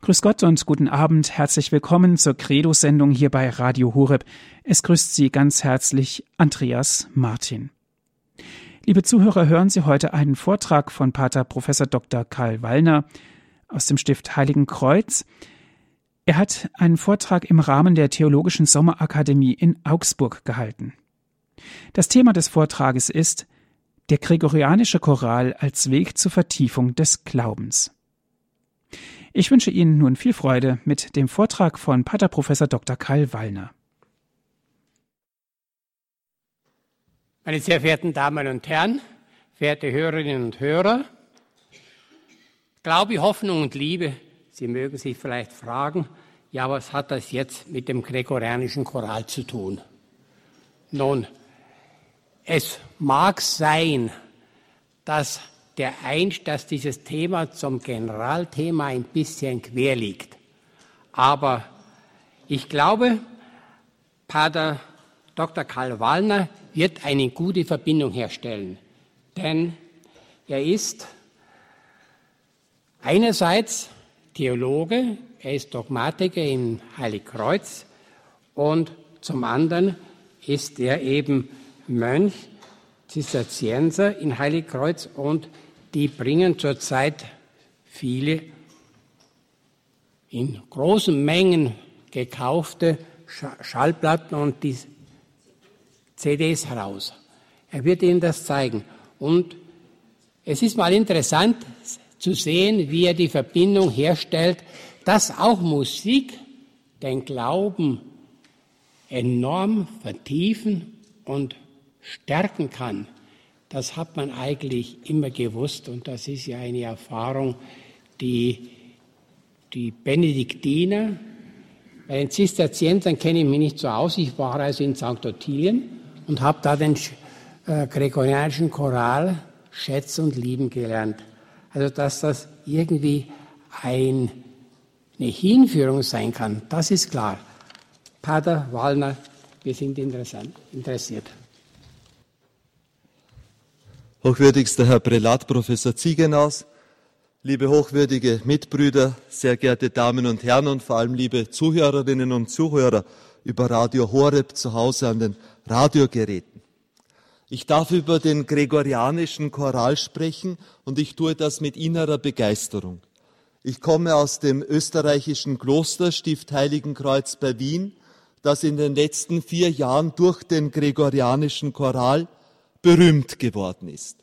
Grüß Gott und guten Abend. Herzlich willkommen zur Credo-Sendung hier bei Radio Horeb. Es grüßt Sie ganz herzlich Andreas Martin. Liebe Zuhörer, hören Sie heute einen Vortrag von Pater Professor Dr. Karl Wallner aus dem Stift Heiligen Kreuz. Er hat einen Vortrag im Rahmen der Theologischen Sommerakademie in Augsburg gehalten. Das Thema des Vortrages ist der gregorianische Choral als Weg zur Vertiefung des Glaubens. Ich wünsche Ihnen nun viel Freude mit dem Vortrag von Pater Professor Dr. Karl Wallner. Meine sehr verehrten Damen und Herren, verehrte Hörerinnen und Hörer, Glaube, Hoffnung und Liebe, Sie mögen sich vielleicht fragen, ja, was hat das jetzt mit dem gregorianischen Choral zu tun? Nun, es mag sein, dass der Einst, dass dieses Thema zum Generalthema ein bisschen quer liegt. Aber ich glaube, Pater Dr. Karl Wallner wird eine gute Verbindung herstellen. Denn er ist einerseits Theologe, er ist Dogmatiker im Heiligkreuz und zum anderen ist er eben Mönch, Zisterzienser in Heiligkreuz und die bringen zurzeit viele in großen Mengen gekaufte Schallplatten und die CDs heraus. Er wird Ihnen das zeigen. Und es ist mal interessant zu sehen, wie er die Verbindung herstellt, dass auch Musik den Glauben enorm vertiefen und stärken kann. Das hat man eigentlich immer gewusst und das ist ja eine Erfahrung, die die Benediktiner, bei den Zisterziensern kenne ich mich nicht so aus, ich war also in St. Ottilien und habe da den äh, gregorianischen Choral schätzen und lieben gelernt. Also dass das irgendwie ein, eine Hinführung sein kann, das ist klar. Pater Wallner, wir sind interessiert. Hochwürdigster Herr Prälat, Professor Ziegenaus, liebe hochwürdige Mitbrüder, sehr geehrte Damen und Herren und vor allem liebe Zuhörerinnen und Zuhörer über Radio Horeb zu Hause an den Radiogeräten. Ich darf über den gregorianischen Choral sprechen und ich tue das mit innerer Begeisterung. Ich komme aus dem österreichischen Klosterstift Heiligenkreuz bei Wien, das in den letzten vier Jahren durch den gregorianischen Choral berühmt geworden ist.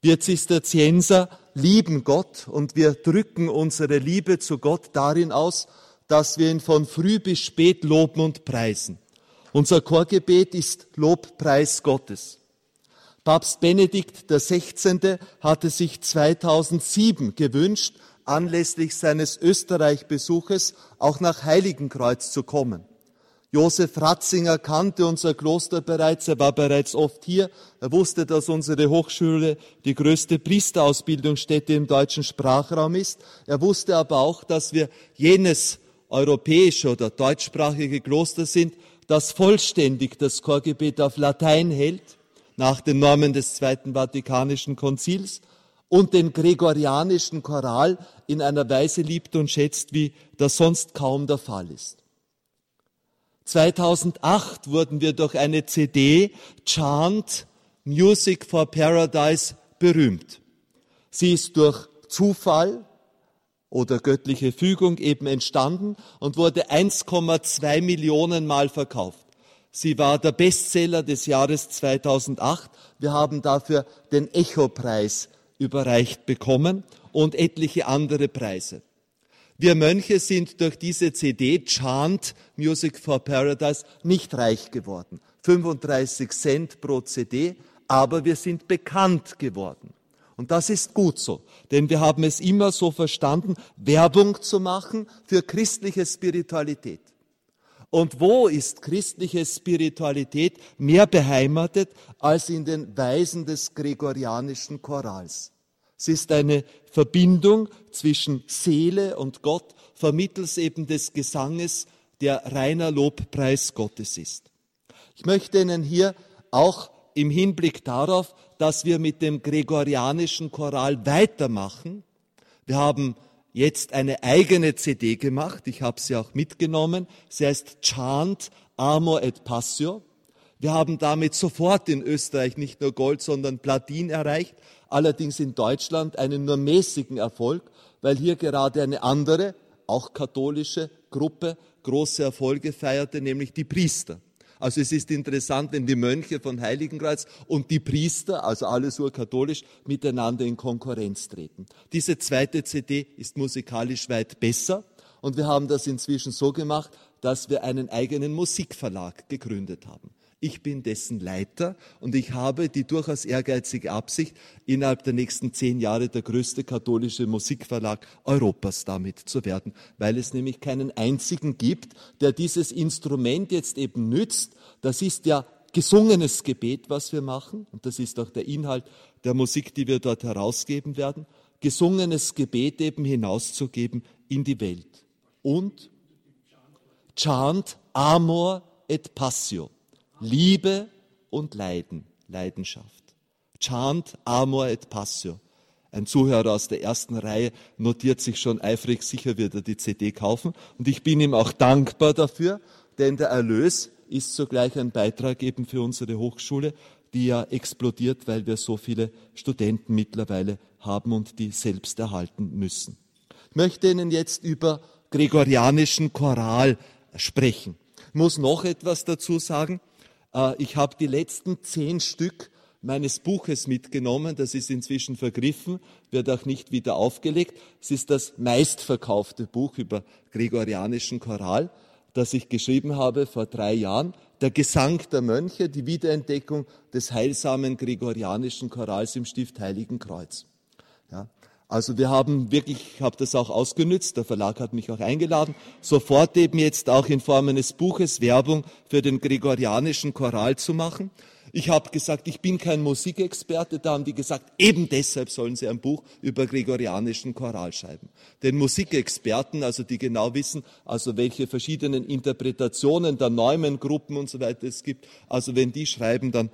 Wir Zisterzienser lieben Gott und wir drücken unsere Liebe zu Gott darin aus, dass wir ihn von früh bis spät loben und preisen. Unser Chorgebet ist Lobpreis Gottes. Papst Benedikt XVI. hatte sich 2007 gewünscht, anlässlich seines Österreich-Besuches auch nach Heiligenkreuz zu kommen. Josef Ratzinger kannte unser Kloster bereits, er war bereits oft hier, er wusste, dass unsere Hochschule die größte Priesterausbildungsstätte im deutschen Sprachraum ist, er wusste aber auch, dass wir jenes europäische oder deutschsprachige Kloster sind, das vollständig das Chorgebet auf Latein hält, nach den Normen des Zweiten Vatikanischen Konzils, und den gregorianischen Choral in einer Weise liebt und schätzt, wie das sonst kaum der Fall ist. 2008 wurden wir durch eine CD Chant Music for Paradise berühmt. Sie ist durch Zufall oder göttliche Fügung eben entstanden und wurde 1,2 Millionen Mal verkauft. Sie war der Bestseller des Jahres 2008. Wir haben dafür den Echo-Preis überreicht bekommen und etliche andere Preise. Wir Mönche sind durch diese CD Chant Music for Paradise nicht reich geworden. 35 Cent pro CD, aber wir sind bekannt geworden. Und das ist gut so, denn wir haben es immer so verstanden, Werbung zu machen für christliche Spiritualität. Und wo ist christliche Spiritualität mehr beheimatet als in den Weisen des gregorianischen Chorals? Es ist eine Verbindung zwischen Seele und Gott vermittels eben des Gesanges, der reiner Lobpreis Gottes ist. Ich möchte Ihnen hier auch im Hinblick darauf, dass wir mit dem gregorianischen Choral weitermachen. Wir haben jetzt eine eigene CD gemacht. Ich habe sie auch mitgenommen. Sie heißt Chant Amor et Passio. Wir haben damit sofort in Österreich nicht nur Gold, sondern Platin erreicht, allerdings in Deutschland einen nur mäßigen Erfolg, weil hier gerade eine andere, auch katholische Gruppe große Erfolge feierte, nämlich die Priester. Also es ist interessant, wenn die Mönche von Heiligenkreuz und die Priester, also alles urkatholisch, miteinander in Konkurrenz treten. Diese zweite CD ist musikalisch weit besser und wir haben das inzwischen so gemacht, dass wir einen eigenen Musikverlag gegründet haben. Ich bin dessen Leiter und ich habe die durchaus ehrgeizige Absicht, innerhalb der nächsten zehn Jahre der größte katholische Musikverlag Europas damit zu werden, weil es nämlich keinen einzigen gibt, der dieses Instrument jetzt eben nützt. Das ist ja gesungenes Gebet, was wir machen, und das ist auch der Inhalt der Musik, die wir dort herausgeben werden, gesungenes Gebet eben hinauszugeben in die Welt. Und chant amor et passio. Liebe und Leiden, Leidenschaft. Chant amor et passio. Ein Zuhörer aus der ersten Reihe notiert sich schon eifrig, sicher wird er die CD kaufen. Und ich bin ihm auch dankbar dafür, denn der Erlös ist zugleich ein Beitrag eben für unsere Hochschule, die ja explodiert, weil wir so viele Studenten mittlerweile haben und die selbst erhalten müssen. Ich möchte Ihnen jetzt über gregorianischen Choral sprechen. Ich muss noch etwas dazu sagen. Äh, ich habe die letzten zehn Stück meines Buches mitgenommen. Das ist inzwischen vergriffen, wird auch nicht wieder aufgelegt. Es ist das meistverkaufte Buch über gregorianischen Choral, das ich geschrieben habe vor drei Jahren. Der Gesang der Mönche, die Wiederentdeckung des heilsamen gregorianischen Chorals im Stift Heiligen Kreuz. Ja. Also wir haben wirklich, ich habe das auch ausgenützt, der Verlag hat mich auch eingeladen, sofort eben jetzt auch in Form eines Buches Werbung für den gregorianischen Choral zu machen. Ich habe gesagt, ich bin kein Musikexperte, da haben die gesagt, eben deshalb sollen sie ein Buch über gregorianischen Choral schreiben. Denn Musikexperten, also die genau wissen, also welche verschiedenen Interpretationen der Neumann-Gruppen und so weiter es gibt, also wenn die schreiben, dann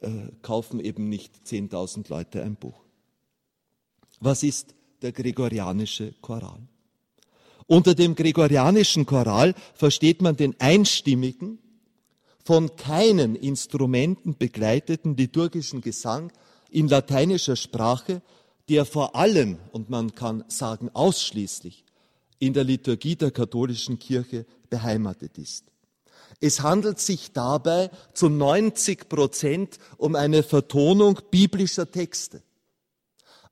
äh, kaufen eben nicht 10.000 Leute ein Buch. Was ist der gregorianische Choral? Unter dem gregorianischen Choral versteht man den einstimmigen, von keinen Instrumenten begleiteten liturgischen Gesang in lateinischer Sprache, der vor allem, und man kann sagen ausschließlich, in der Liturgie der katholischen Kirche beheimatet ist. Es handelt sich dabei zu 90 Prozent um eine Vertonung biblischer Texte.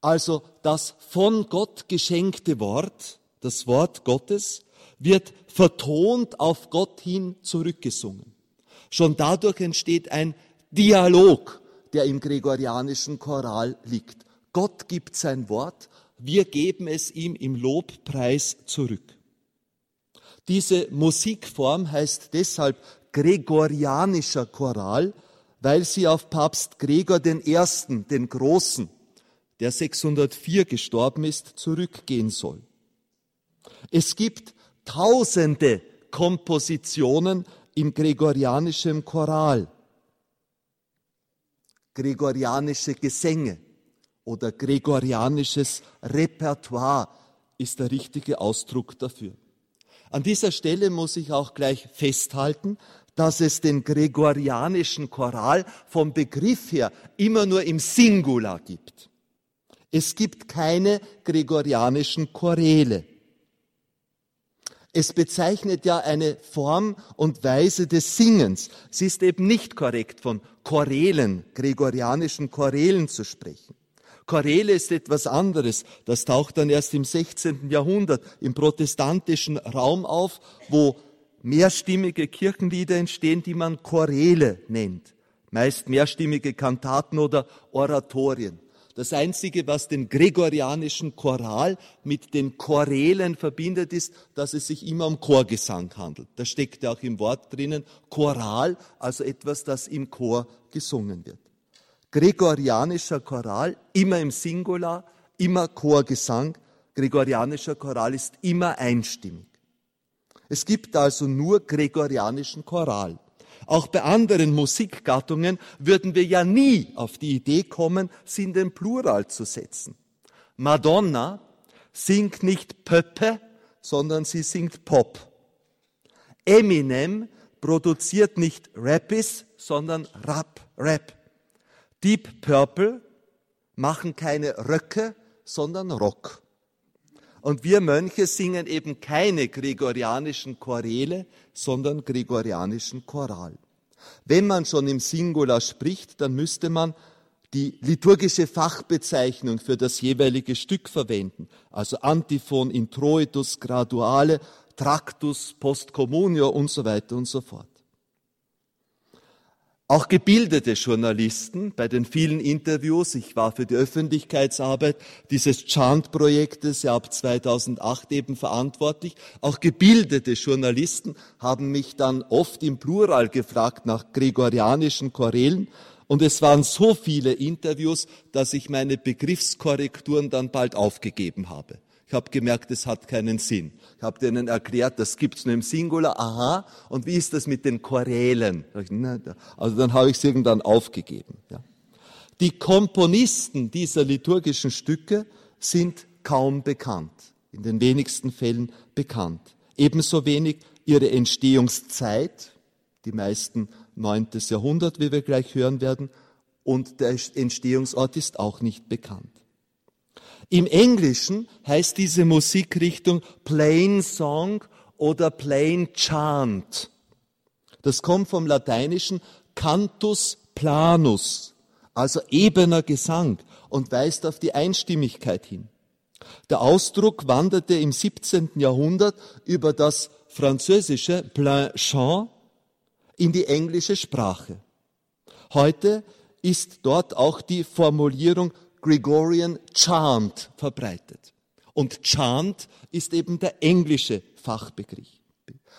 Also das von Gott geschenkte Wort, das Wort Gottes, wird vertont auf Gott hin zurückgesungen. Schon dadurch entsteht ein Dialog, der im gregorianischen Choral liegt. Gott gibt sein Wort, wir geben es ihm im Lobpreis zurück. Diese Musikform heißt deshalb gregorianischer Choral, weil sie auf Papst Gregor Ersten, den Großen, der 604 gestorben ist, zurückgehen soll. Es gibt tausende Kompositionen im gregorianischen Choral, gregorianische Gesänge oder gregorianisches Repertoire ist der richtige Ausdruck dafür. An dieser Stelle muss ich auch gleich festhalten, dass es den gregorianischen Choral vom Begriff her immer nur im Singular gibt. Es gibt keine gregorianischen Choräle. Es bezeichnet ja eine Form und Weise des Singens. Es ist eben nicht korrekt, von Chorälen, gregorianischen Chorälen zu sprechen. Choräle ist etwas anderes. Das taucht dann erst im 16. Jahrhundert im protestantischen Raum auf, wo mehrstimmige Kirchenlieder entstehen, die man Choräle nennt. Meist mehrstimmige Kantaten oder Oratorien. Das Einzige, was den gregorianischen Choral mit den Chorälen verbindet, ist, dass es sich immer um Chorgesang handelt. Da steckt ja auch im Wort drinnen Choral, also etwas, das im Chor gesungen wird. Gregorianischer Choral, immer im Singular, immer Chorgesang. Gregorianischer Choral ist immer einstimmig. Es gibt also nur gregorianischen Choral. Auch bei anderen Musikgattungen würden wir ja nie auf die Idee kommen, sie in den Plural zu setzen. Madonna singt nicht Pöppe, sondern sie singt Pop. Eminem produziert nicht Rappis, sondern Rap, Rap. Deep Purple machen keine Röcke, sondern Rock. Und wir Mönche singen eben keine gregorianischen Choräle, sondern gregorianischen Choral. Wenn man schon im Singular spricht, dann müsste man die liturgische Fachbezeichnung für das jeweilige Stück verwenden, also Antiphon, Introitus, Graduale, Tractus, Postcommunio und so weiter und so fort. Auch gebildete Journalisten bei den vielen Interviews, ich war für die Öffentlichkeitsarbeit dieses Chant-Projektes ja ab 2008 eben verantwortlich, auch gebildete Journalisten haben mich dann oft im Plural gefragt nach gregorianischen Chorälen und es waren so viele Interviews, dass ich meine Begriffskorrekturen dann bald aufgegeben habe. Habe gemerkt, es hat keinen Sinn. Ich habe denen erklärt, das gibt's nur im Singular. Aha. Und wie ist das mit den Chorälen? Also dann habe ich es irgendwann aufgegeben. Ja. Die Komponisten dieser liturgischen Stücke sind kaum bekannt. In den wenigsten Fällen bekannt. Ebenso wenig ihre Entstehungszeit. Die meisten 9. Jahrhundert, wie wir gleich hören werden. Und der Entstehungsort ist auch nicht bekannt. Im Englischen heißt diese Musikrichtung Plain Song oder Plain Chant. Das kommt vom lateinischen Cantus planus, also ebener Gesang und weist auf die Einstimmigkeit hin. Der Ausdruck wanderte im 17. Jahrhundert über das französische Plein Chant in die englische Sprache. Heute ist dort auch die Formulierung Gregorian Chant verbreitet. Und Chant ist eben der englische Fachbegriff.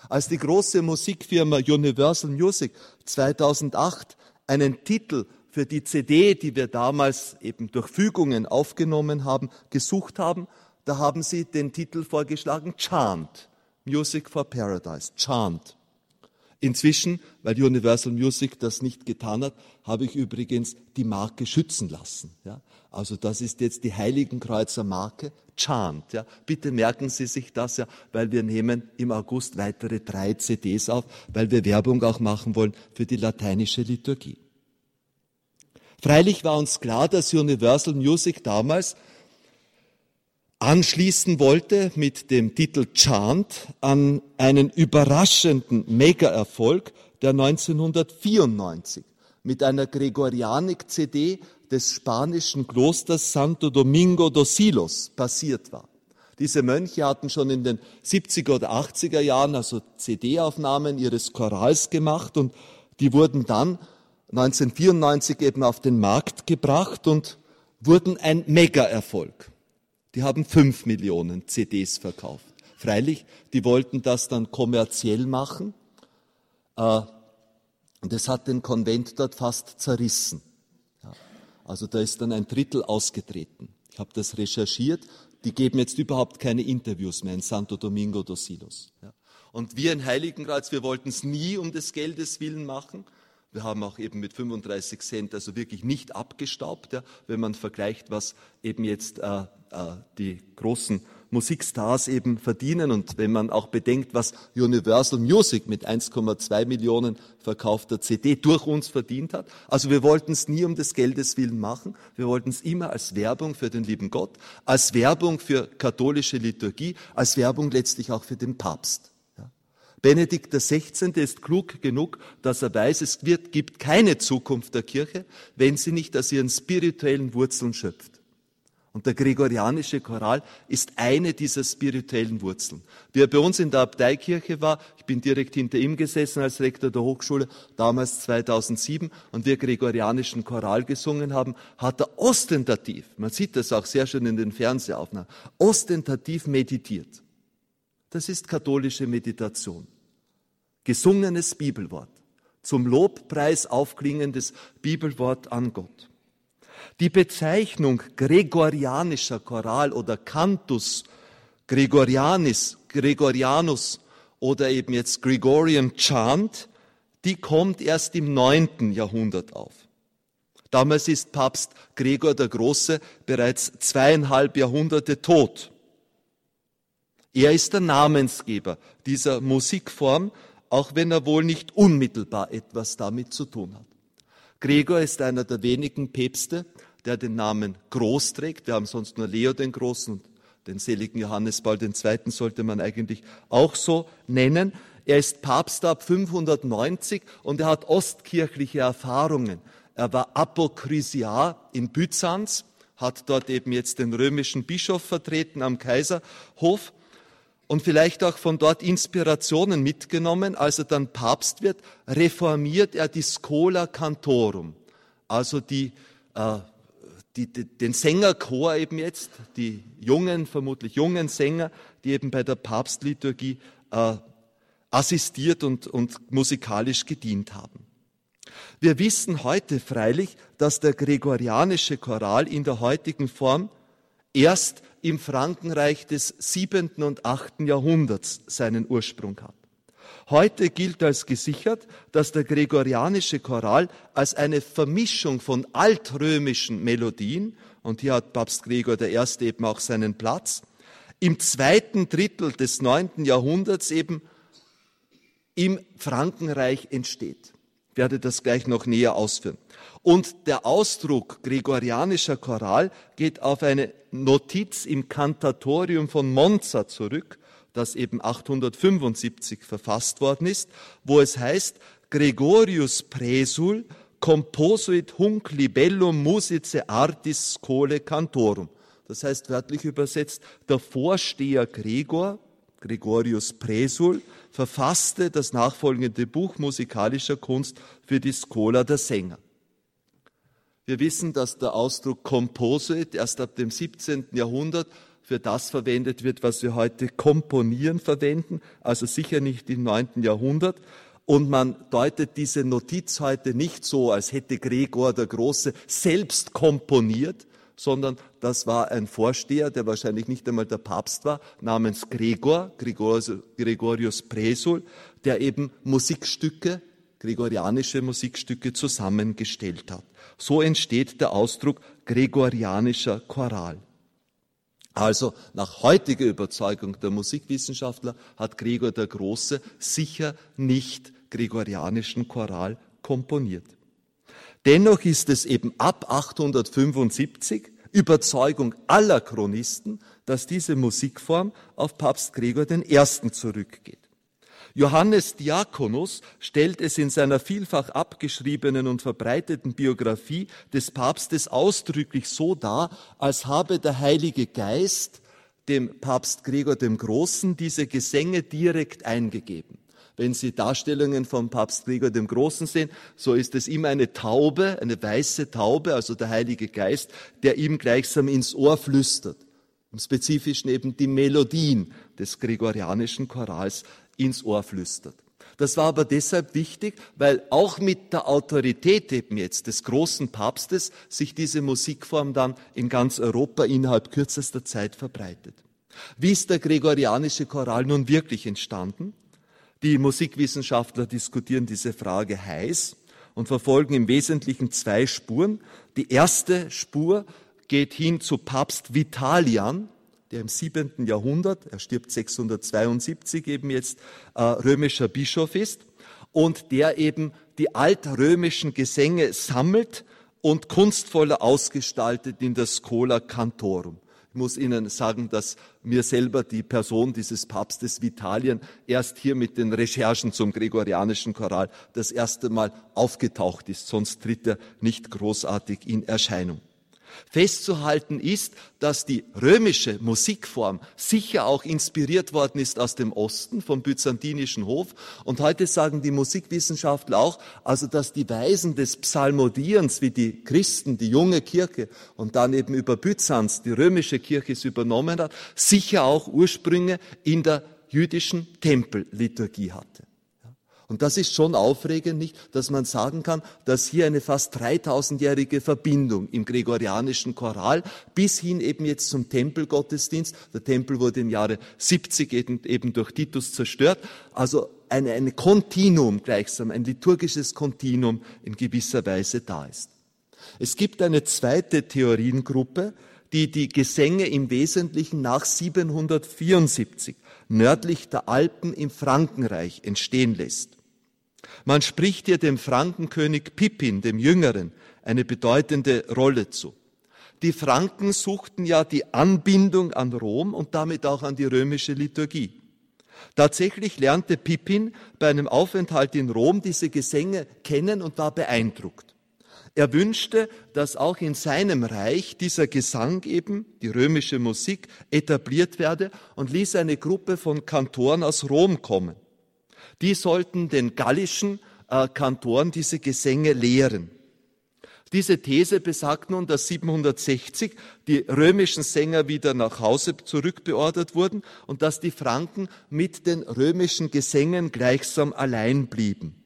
Als die große Musikfirma Universal Music 2008 einen Titel für die CD, die wir damals eben durch Fügungen aufgenommen haben, gesucht haben, da haben sie den Titel vorgeschlagen Chant, Music for Paradise, Chant. Inzwischen, weil Universal Music das nicht getan hat, habe ich übrigens die Marke schützen lassen. Ja. Also das ist jetzt die Heiligenkreuzer Marke Chant. Ja. Bitte merken Sie sich das, ja, weil wir nehmen im August weitere drei CDs auf, weil wir Werbung auch machen wollen für die lateinische Liturgie. Freilich war uns klar, dass Universal Music damals anschließen wollte mit dem Titel Chant an einen überraschenden Mega-Erfolg, der 1994 mit einer Gregorianik-CD des spanischen Klosters Santo Domingo dos Silos passiert war. Diese Mönche hatten schon in den 70er oder 80er Jahren also CD-Aufnahmen ihres Chorals gemacht und die wurden dann 1994 eben auf den Markt gebracht und wurden ein Mega-Erfolg. Die haben fünf Millionen CDs verkauft. Freilich, die wollten das dann kommerziell machen. Äh, und es hat den Konvent dort fast zerrissen. Also da ist dann ein Drittel ausgetreten. Ich habe das recherchiert. Die geben jetzt überhaupt keine Interviews mehr in Santo Domingo dos Silos. Ja. Und wir in Heiligenkreuz, wir wollten es nie um des Geldes willen machen. Wir haben auch eben mit 35 Cent also wirklich nicht abgestaubt, ja, wenn man vergleicht, was eben jetzt äh, äh, die großen Musikstars eben verdienen. Und wenn man auch bedenkt, was Universal Music mit 1,2 Millionen verkaufter CD durch uns verdient hat. Also wir wollten es nie um des Geldes willen machen. Wir wollten es immer als Werbung für den lieben Gott, als Werbung für katholische Liturgie, als Werbung letztlich auch für den Papst. Benedikt XVI. ist klug genug, dass er weiß, es wird, gibt keine Zukunft der Kirche, wenn sie nicht aus ihren spirituellen Wurzeln schöpft. Und der gregorianische Choral ist eine dieser spirituellen Wurzeln. Wie er bei uns in der Abteikirche war, ich bin direkt hinter ihm gesessen als Rektor der Hochschule, damals 2007, und wir gregorianischen Choral gesungen haben, hat er ostentativ, man sieht das auch sehr schön in den Fernsehaufnahmen, ostentativ meditiert. Das ist katholische Meditation. Gesungenes Bibelwort. Zum Lobpreis aufklingendes Bibelwort an Gott. Die Bezeichnung gregorianischer Choral oder Cantus Gregorianis, Gregorianus oder eben jetzt Gregorian Chant, die kommt erst im neunten Jahrhundert auf. Damals ist Papst Gregor der Große bereits zweieinhalb Jahrhunderte tot. Er ist der Namensgeber dieser Musikform, auch wenn er wohl nicht unmittelbar etwas damit zu tun hat. Gregor ist einer der wenigen Päpste, der den Namen Groß trägt. Wir haben sonst nur Leo den Großen und den seligen Johannes Paul II. sollte man eigentlich auch so nennen. Er ist Papst ab 590 und er hat ostkirchliche Erfahrungen. Er war Apokrysiar in Byzanz, hat dort eben jetzt den römischen Bischof vertreten am Kaiserhof und vielleicht auch von dort Inspirationen mitgenommen. Als er dann Papst wird, reformiert er die Schola Cantorum, also die, äh, die, die, den Sängerchor eben jetzt, die jungen, vermutlich jungen Sänger, die eben bei der Papstliturgie äh, assistiert und, und musikalisch gedient haben. Wir wissen heute freilich, dass der gregorianische Choral in der heutigen Form erst im Frankenreich des siebenten und achten Jahrhunderts seinen Ursprung hat. Heute gilt als gesichert, dass der gregorianische Choral als eine Vermischung von altrömischen Melodien, und hier hat Papst Gregor I. eben auch seinen Platz, im zweiten Drittel des neunten Jahrhunderts eben im Frankenreich entsteht. Werde das gleich noch näher ausführen. Und der Ausdruck gregorianischer Choral geht auf eine Notiz im Cantatorium von Monza zurück, das eben 875 verfasst worden ist, wo es heißt, Gregorius Presul composuit hunc libellum musice artis scole cantorum. Das heißt wörtlich übersetzt, der Vorsteher Gregor, Gregorius Presul, verfasste das nachfolgende Buch musikalischer Kunst für die Schola der Sänger. Wir wissen, dass der Ausdruck Composite erst ab dem 17. Jahrhundert für das verwendet wird, was wir heute komponieren verwenden, also sicher nicht im 9. Jahrhundert. Und man deutet diese Notiz heute nicht so, als hätte Gregor der Große selbst komponiert, sondern das war ein Vorsteher, der wahrscheinlich nicht einmal der Papst war, namens Gregor, Gregorius Presul, der eben Musikstücke, gregorianische Musikstücke zusammengestellt hat. So entsteht der Ausdruck gregorianischer Choral. Also nach heutiger Überzeugung der Musikwissenschaftler hat Gregor der Große sicher nicht gregorianischen Choral komponiert. Dennoch ist es eben ab 875 Überzeugung aller Chronisten, dass diese Musikform auf Papst Gregor I. zurückgeht. Johannes Diakonus stellt es in seiner vielfach abgeschriebenen und verbreiteten Biografie des Papstes ausdrücklich so dar, als habe der Heilige Geist dem Papst Gregor dem Großen diese Gesänge direkt eingegeben. Wenn Sie Darstellungen vom Papst Gregor dem Großen sehen, so ist es immer eine Taube, eine weiße Taube, also der Heilige Geist, der ihm gleichsam ins Ohr flüstert. Im Spezifischen eben die Melodien des gregorianischen Chorals ins Ohr flüstert. Das war aber deshalb wichtig, weil auch mit der Autorität eben jetzt des großen Papstes sich diese Musikform dann in ganz Europa innerhalb kürzester Zeit verbreitet. Wie ist der gregorianische Choral nun wirklich entstanden? Die Musikwissenschaftler diskutieren diese Frage heiß und verfolgen im Wesentlichen zwei Spuren. Die erste Spur geht hin zu Papst Vitalian, der im siebenten Jahrhundert, er stirbt 672 eben jetzt, äh, römischer Bischof ist und der eben die altrömischen Gesänge sammelt und kunstvoller ausgestaltet in der Schola Cantorum. Ich muss Ihnen sagen, dass mir selber die Person dieses Papstes Vitalien erst hier mit den Recherchen zum gregorianischen Choral das erste Mal aufgetaucht ist, sonst tritt er nicht großartig in Erscheinung. Festzuhalten ist, dass die römische Musikform sicher auch inspiriert worden ist aus dem Osten vom byzantinischen Hof. Und heute sagen die Musikwissenschaftler auch, also dass die Weisen des Psalmodierens, wie die Christen, die junge Kirche und dann eben über Byzanz, die römische Kirche es übernommen hat, sicher auch Ursprünge in der jüdischen Tempelliturgie hatte. Und das ist schon aufregend, nicht, dass man sagen kann, dass hier eine fast 3000-jährige Verbindung im gregorianischen Choral bis hin eben jetzt zum Tempelgottesdienst. Der Tempel wurde im Jahre 70 eben durch Titus zerstört. Also eine, eine Kontinuum gleichsam, ein liturgisches Kontinuum in gewisser Weise da ist. Es gibt eine zweite Theoriengruppe, die die Gesänge im Wesentlichen nach 774 nördlich der Alpen im Frankenreich entstehen lässt. Man spricht hier dem Frankenkönig Pippin, dem Jüngeren, eine bedeutende Rolle zu. Die Franken suchten ja die Anbindung an Rom und damit auch an die römische Liturgie. Tatsächlich lernte Pippin bei einem Aufenthalt in Rom diese Gesänge kennen und war beeindruckt. Er wünschte, dass auch in seinem Reich dieser Gesang eben, die römische Musik, etabliert werde und ließ eine Gruppe von Kantoren aus Rom kommen. Die sollten den gallischen äh, Kantoren diese Gesänge lehren. Diese These besagt nun, dass 760 die römischen Sänger wieder nach Hause zurückbeordert wurden und dass die Franken mit den römischen Gesängen gleichsam allein blieben.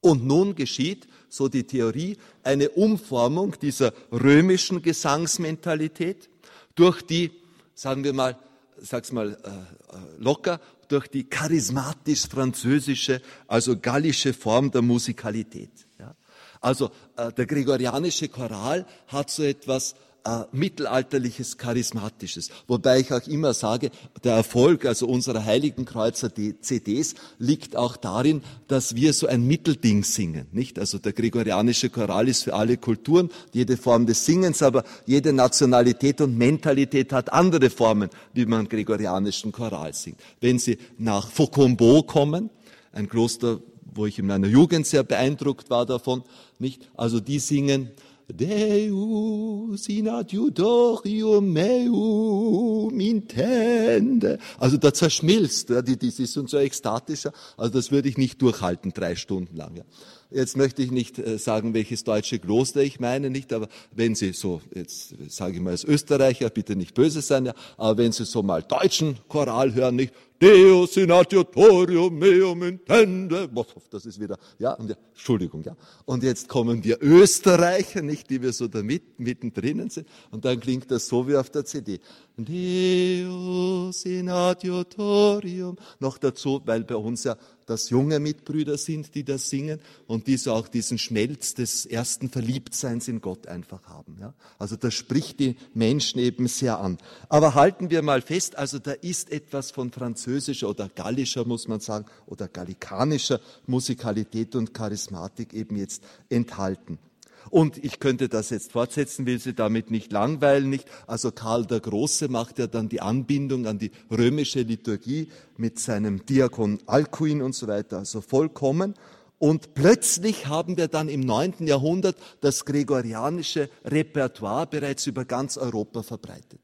Und nun geschieht, so die Theorie, eine Umformung dieser römischen Gesangsmentalität durch die, sagen wir mal, sag's mal äh, äh locker, durch die charismatisch-französische, also gallische Form der Musikalität. Ja. Also äh, der gregorianische Choral hat so etwas äh, mittelalterliches, charismatisches. Wobei ich auch immer sage, der Erfolg also unserer Heiligen Kreuzer CDs liegt auch darin, dass wir so ein Mittelding singen, nicht? Also der gregorianische Choral ist für alle Kulturen, jede Form des Singens, aber jede Nationalität und Mentalität hat andere Formen, wie man gregorianischen Choral singt. Wenn Sie nach Faucombeau kommen, ein Kloster, wo ich in meiner Jugend sehr beeindruckt war davon, nicht? Also die singen Deus in adiutorium meum intende. Also da zerschmilzt, die, die sind so ekstatischer, also das würde ich nicht durchhalten, drei Stunden lang. Ja. Jetzt möchte ich nicht äh, sagen, welches deutsche Kloster ich meine, nicht, aber wenn Sie so, jetzt sage ich mal als Österreicher, bitte nicht böse sein, ja, aber wenn Sie so mal deutschen Choral hören, nicht, Deus in adiutorium meum intende. Das ist wieder, ja, und ja, Entschuldigung, ja. Und jetzt kommen wir Österreicher, nicht, die wir so da mit, mittendrin sind. Und dann klingt das so wie auf der CD. Deus in adiutorium. Noch dazu, weil bei uns ja das junge Mitbrüder sind, die das singen und die so auch diesen Schmelz des ersten Verliebtseins in Gott einfach haben. Ja? Also das spricht die Menschen eben sehr an. Aber halten wir mal fest, also da ist etwas von französischer oder gallischer, muss man sagen, oder gallikanischer Musikalität und Charismatik eben jetzt enthalten. Und ich könnte das jetzt fortsetzen, will Sie damit nicht langweilen, nicht? Also Karl der Große macht ja dann die Anbindung an die römische Liturgie mit seinem Diakon Alcuin und so weiter, also vollkommen. Und plötzlich haben wir dann im neunten Jahrhundert das gregorianische Repertoire bereits über ganz Europa verbreitet.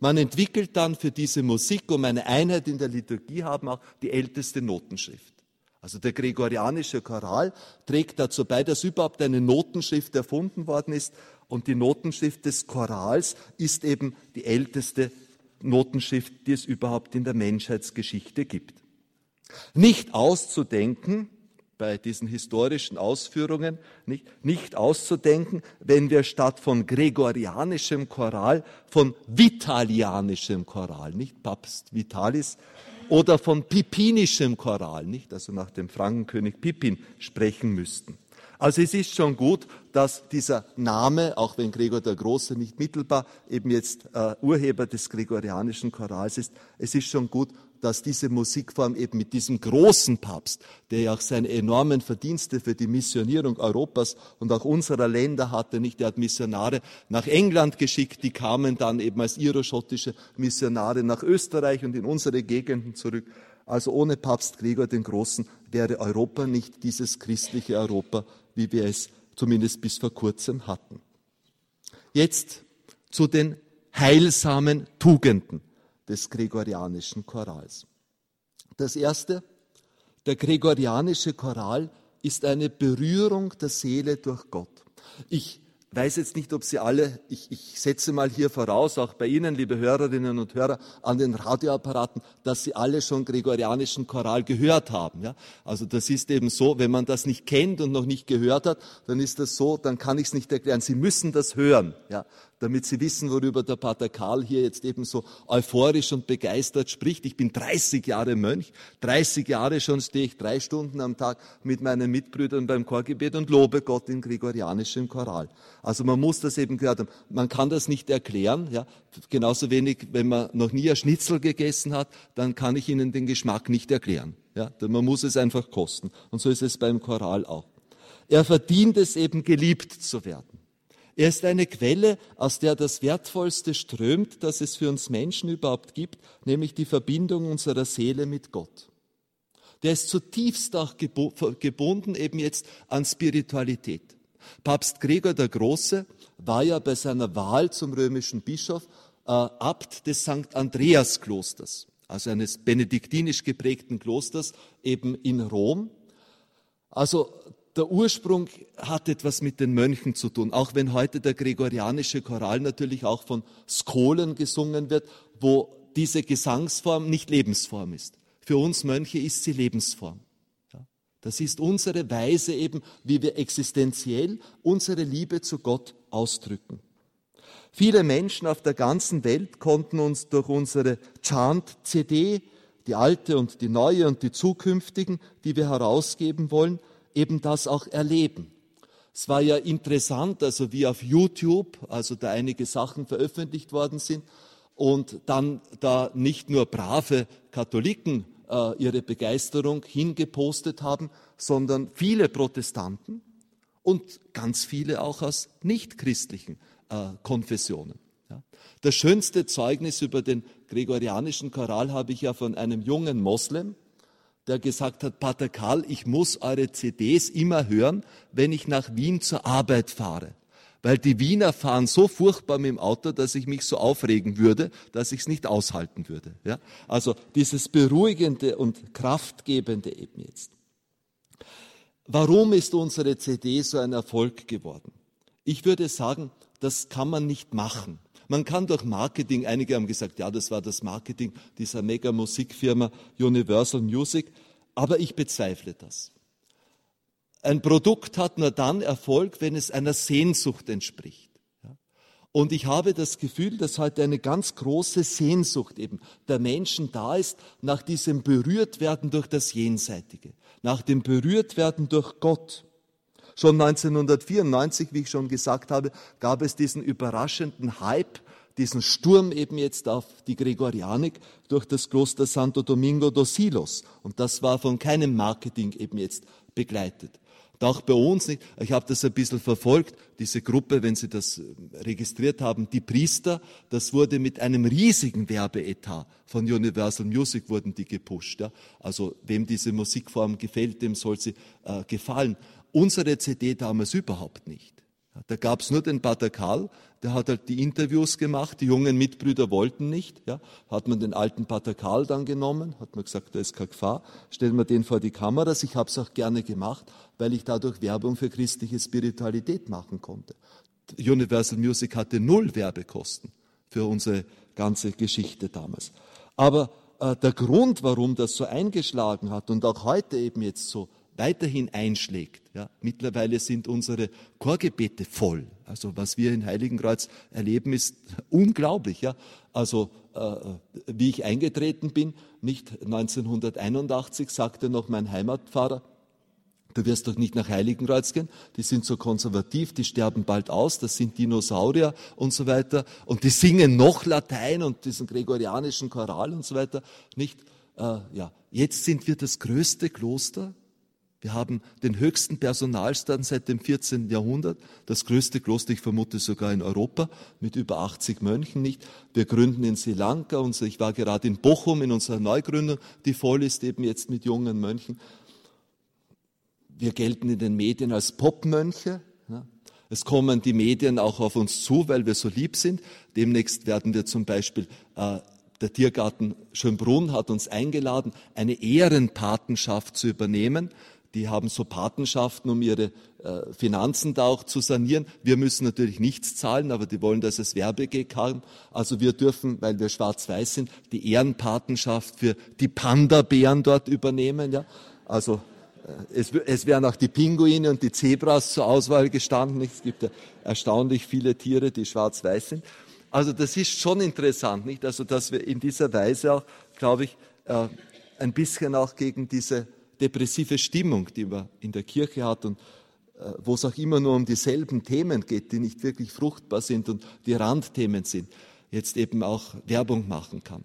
Man entwickelt dann für diese Musik, um eine Einheit in der Liturgie haben, auch die älteste Notenschrift. Also der gregorianische Choral trägt dazu bei, dass überhaupt eine Notenschrift erfunden worden ist. Und die Notenschrift des Chorals ist eben die älteste Notenschrift, die es überhaupt in der Menschheitsgeschichte gibt. Nicht auszudenken, bei diesen historischen Ausführungen, nicht, nicht auszudenken, wenn wir statt von gregorianischem Choral von vitalianischem Choral, nicht Papst Vitalis, oder von pippinischem Choral, nicht? Also nach dem Frankenkönig Pippin sprechen müssten. Also es ist schon gut, dass dieser Name, auch wenn Gregor der Große nicht mittelbar eben jetzt äh, Urheber des gregorianischen Chorals ist, es ist schon gut, dass diese Musikform eben mit diesem großen Papst, der ja auch seine enormen Verdienste für die Missionierung Europas und auch unserer Länder hatte, nicht, der hat Missionare nach England geschickt, die kamen dann eben als iroschottische Missionare nach Österreich und in unsere Gegenden zurück. Also ohne Papst Gregor den Großen wäre Europa nicht dieses christliche Europa, wie wir es zumindest bis vor kurzem hatten. Jetzt zu den heilsamen Tugenden des gregorianischen Chorals. Das erste, der gregorianische Choral ist eine Berührung der Seele durch Gott. Ich weiß jetzt nicht, ob Sie alle, ich, ich setze mal hier voraus, auch bei Ihnen, liebe Hörerinnen und Hörer, an den Radioapparaten, dass Sie alle schon gregorianischen Choral gehört haben. Ja? Also das ist eben so, wenn man das nicht kennt und noch nicht gehört hat, dann ist das so, dann kann ich es nicht erklären. Sie müssen das hören, ja? Damit Sie wissen, worüber der Pater Karl hier jetzt eben so euphorisch und begeistert spricht. Ich bin 30 Jahre Mönch, 30 Jahre schon stehe ich drei Stunden am Tag mit meinen Mitbrüdern beim Chorgebet und lobe Gott in gregorianischem Choral. Also man muss das eben gehört haben. Man kann das nicht erklären. Ja? Genauso wenig, wenn man noch nie ein Schnitzel gegessen hat, dann kann ich Ihnen den Geschmack nicht erklären. Ja? Man muss es einfach kosten. Und so ist es beim Choral auch. Er verdient es eben geliebt zu werden. Er ist eine Quelle, aus der das Wertvollste strömt, das es für uns Menschen überhaupt gibt, nämlich die Verbindung unserer Seele mit Gott. Der ist zutiefst auch gebunden eben jetzt an Spiritualität. Papst Gregor der Große war ja bei seiner Wahl zum römischen Bischof äh, Abt des St. Andreas Klosters, also eines benediktinisch geprägten Klosters eben in Rom. Also der Ursprung hat etwas mit den Mönchen zu tun, auch wenn heute der gregorianische Choral natürlich auch von Skolen gesungen wird, wo diese Gesangsform nicht Lebensform ist. Für uns Mönche ist sie Lebensform. Das ist unsere Weise eben, wie wir existenziell unsere Liebe zu Gott ausdrücken. Viele Menschen auf der ganzen Welt konnten uns durch unsere Chant-CD, die alte und die neue und die zukünftigen, die wir herausgeben wollen, eben das auch erleben. Es war ja interessant, also wie auf YouTube, also da einige Sachen veröffentlicht worden sind und dann da nicht nur brave Katholiken äh, ihre Begeisterung hingepostet haben, sondern viele Protestanten und ganz viele auch aus nichtchristlichen äh, Konfessionen. Ja. Das schönste Zeugnis über den gregorianischen Choral habe ich ja von einem jungen Moslem, der gesagt hat, Pater Karl, ich muss eure CDs immer hören, wenn ich nach Wien zur Arbeit fahre weil die Wiener fahren so furchtbar mit dem Auto, dass ich mich so aufregen würde, dass ich es nicht aushalten würde. Ja? Also dieses Beruhigende und Kraftgebende eben jetzt. Warum ist unsere CD so ein Erfolg geworden? Ich würde sagen, das kann man nicht machen. Man kann durch Marketing, einige haben gesagt, ja, das war das Marketing dieser Mega-Musikfirma Universal Music, aber ich bezweifle das. Ein Produkt hat nur dann Erfolg, wenn es einer Sehnsucht entspricht. Und ich habe das Gefühl, dass heute eine ganz große Sehnsucht eben der Menschen da ist nach diesem Berührtwerden durch das Jenseitige, nach dem Berührtwerden durch Gott. Schon 1994, wie ich schon gesagt habe, gab es diesen überraschenden Hype, diesen Sturm eben jetzt auf die Gregorianik durch das Kloster Santo Domingo dos Silos. Und das war von keinem Marketing eben jetzt begleitet. Auch bei uns nicht. Ich habe das ein bisschen verfolgt, diese Gruppe, wenn Sie das äh, registriert haben, die Priester, das wurde mit einem riesigen Werbeetat von Universal Music wurden die gepusht. Ja. Also wem diese Musikform gefällt, dem soll sie äh, gefallen. Unsere CD damals überhaupt nicht. Da gab es nur den Pater Karl, der hat halt die Interviews gemacht, die jungen Mitbrüder wollten nicht. Ja. Hat man den alten Pater Karl dann genommen, hat man gesagt, da ist keine Gefahr, stellen wir den vor die Kameras. Ich habe es auch gerne gemacht, weil ich dadurch Werbung für christliche Spiritualität machen konnte. Universal Music hatte null Werbekosten für unsere ganze Geschichte damals. Aber äh, der Grund, warum das so eingeschlagen hat und auch heute eben jetzt so weiterhin einschlägt. Ja, mittlerweile sind unsere Chorgebete voll. Also was wir in Heiligenkreuz erleben, ist unglaublich. Ja. Also äh, wie ich eingetreten bin, nicht 1981, sagte noch mein Heimatpfarrer, du wirst doch nicht nach Heiligenkreuz gehen, die sind so konservativ, die sterben bald aus, das sind Dinosaurier und so weiter. Und die singen noch Latein und diesen gregorianischen Choral und so weiter. Nicht, äh, ja, jetzt sind wir das größte Kloster wir haben den höchsten Personalstand seit dem 14. Jahrhundert, das größte Kloster, ich vermute sogar in Europa, mit über 80 Mönchen nicht. Wir gründen in Sri Lanka, ich war gerade in Bochum in unserer Neugründung, die voll ist eben jetzt mit jungen Mönchen. Wir gelten in den Medien als Popmönche. Es kommen die Medien auch auf uns zu, weil wir so lieb sind. Demnächst werden wir zum Beispiel äh, der Tiergarten Schönbrunn hat uns eingeladen, eine Ehrenpatenschaft zu übernehmen die haben so Patenschaften, um ihre äh, Finanzen da auch zu sanieren. Wir müssen natürlich nichts zahlen, aber die wollen das als Werbegag haben. Also wir dürfen, weil wir schwarz-weiß sind, die Ehrenpatenschaft für die Panda-Bären dort übernehmen. Ja? Also äh, es, es wären auch die Pinguine und die Zebras zur Auswahl gestanden. Es gibt ja erstaunlich viele Tiere, die schwarz-weiß sind. Also das ist schon interessant, nicht? Also dass wir in dieser Weise auch, glaube ich, äh, ein bisschen auch gegen diese depressive Stimmung, die man in der Kirche hat und äh, wo es auch immer nur um dieselben Themen geht, die nicht wirklich fruchtbar sind und die Randthemen sind, jetzt eben auch Werbung machen kann.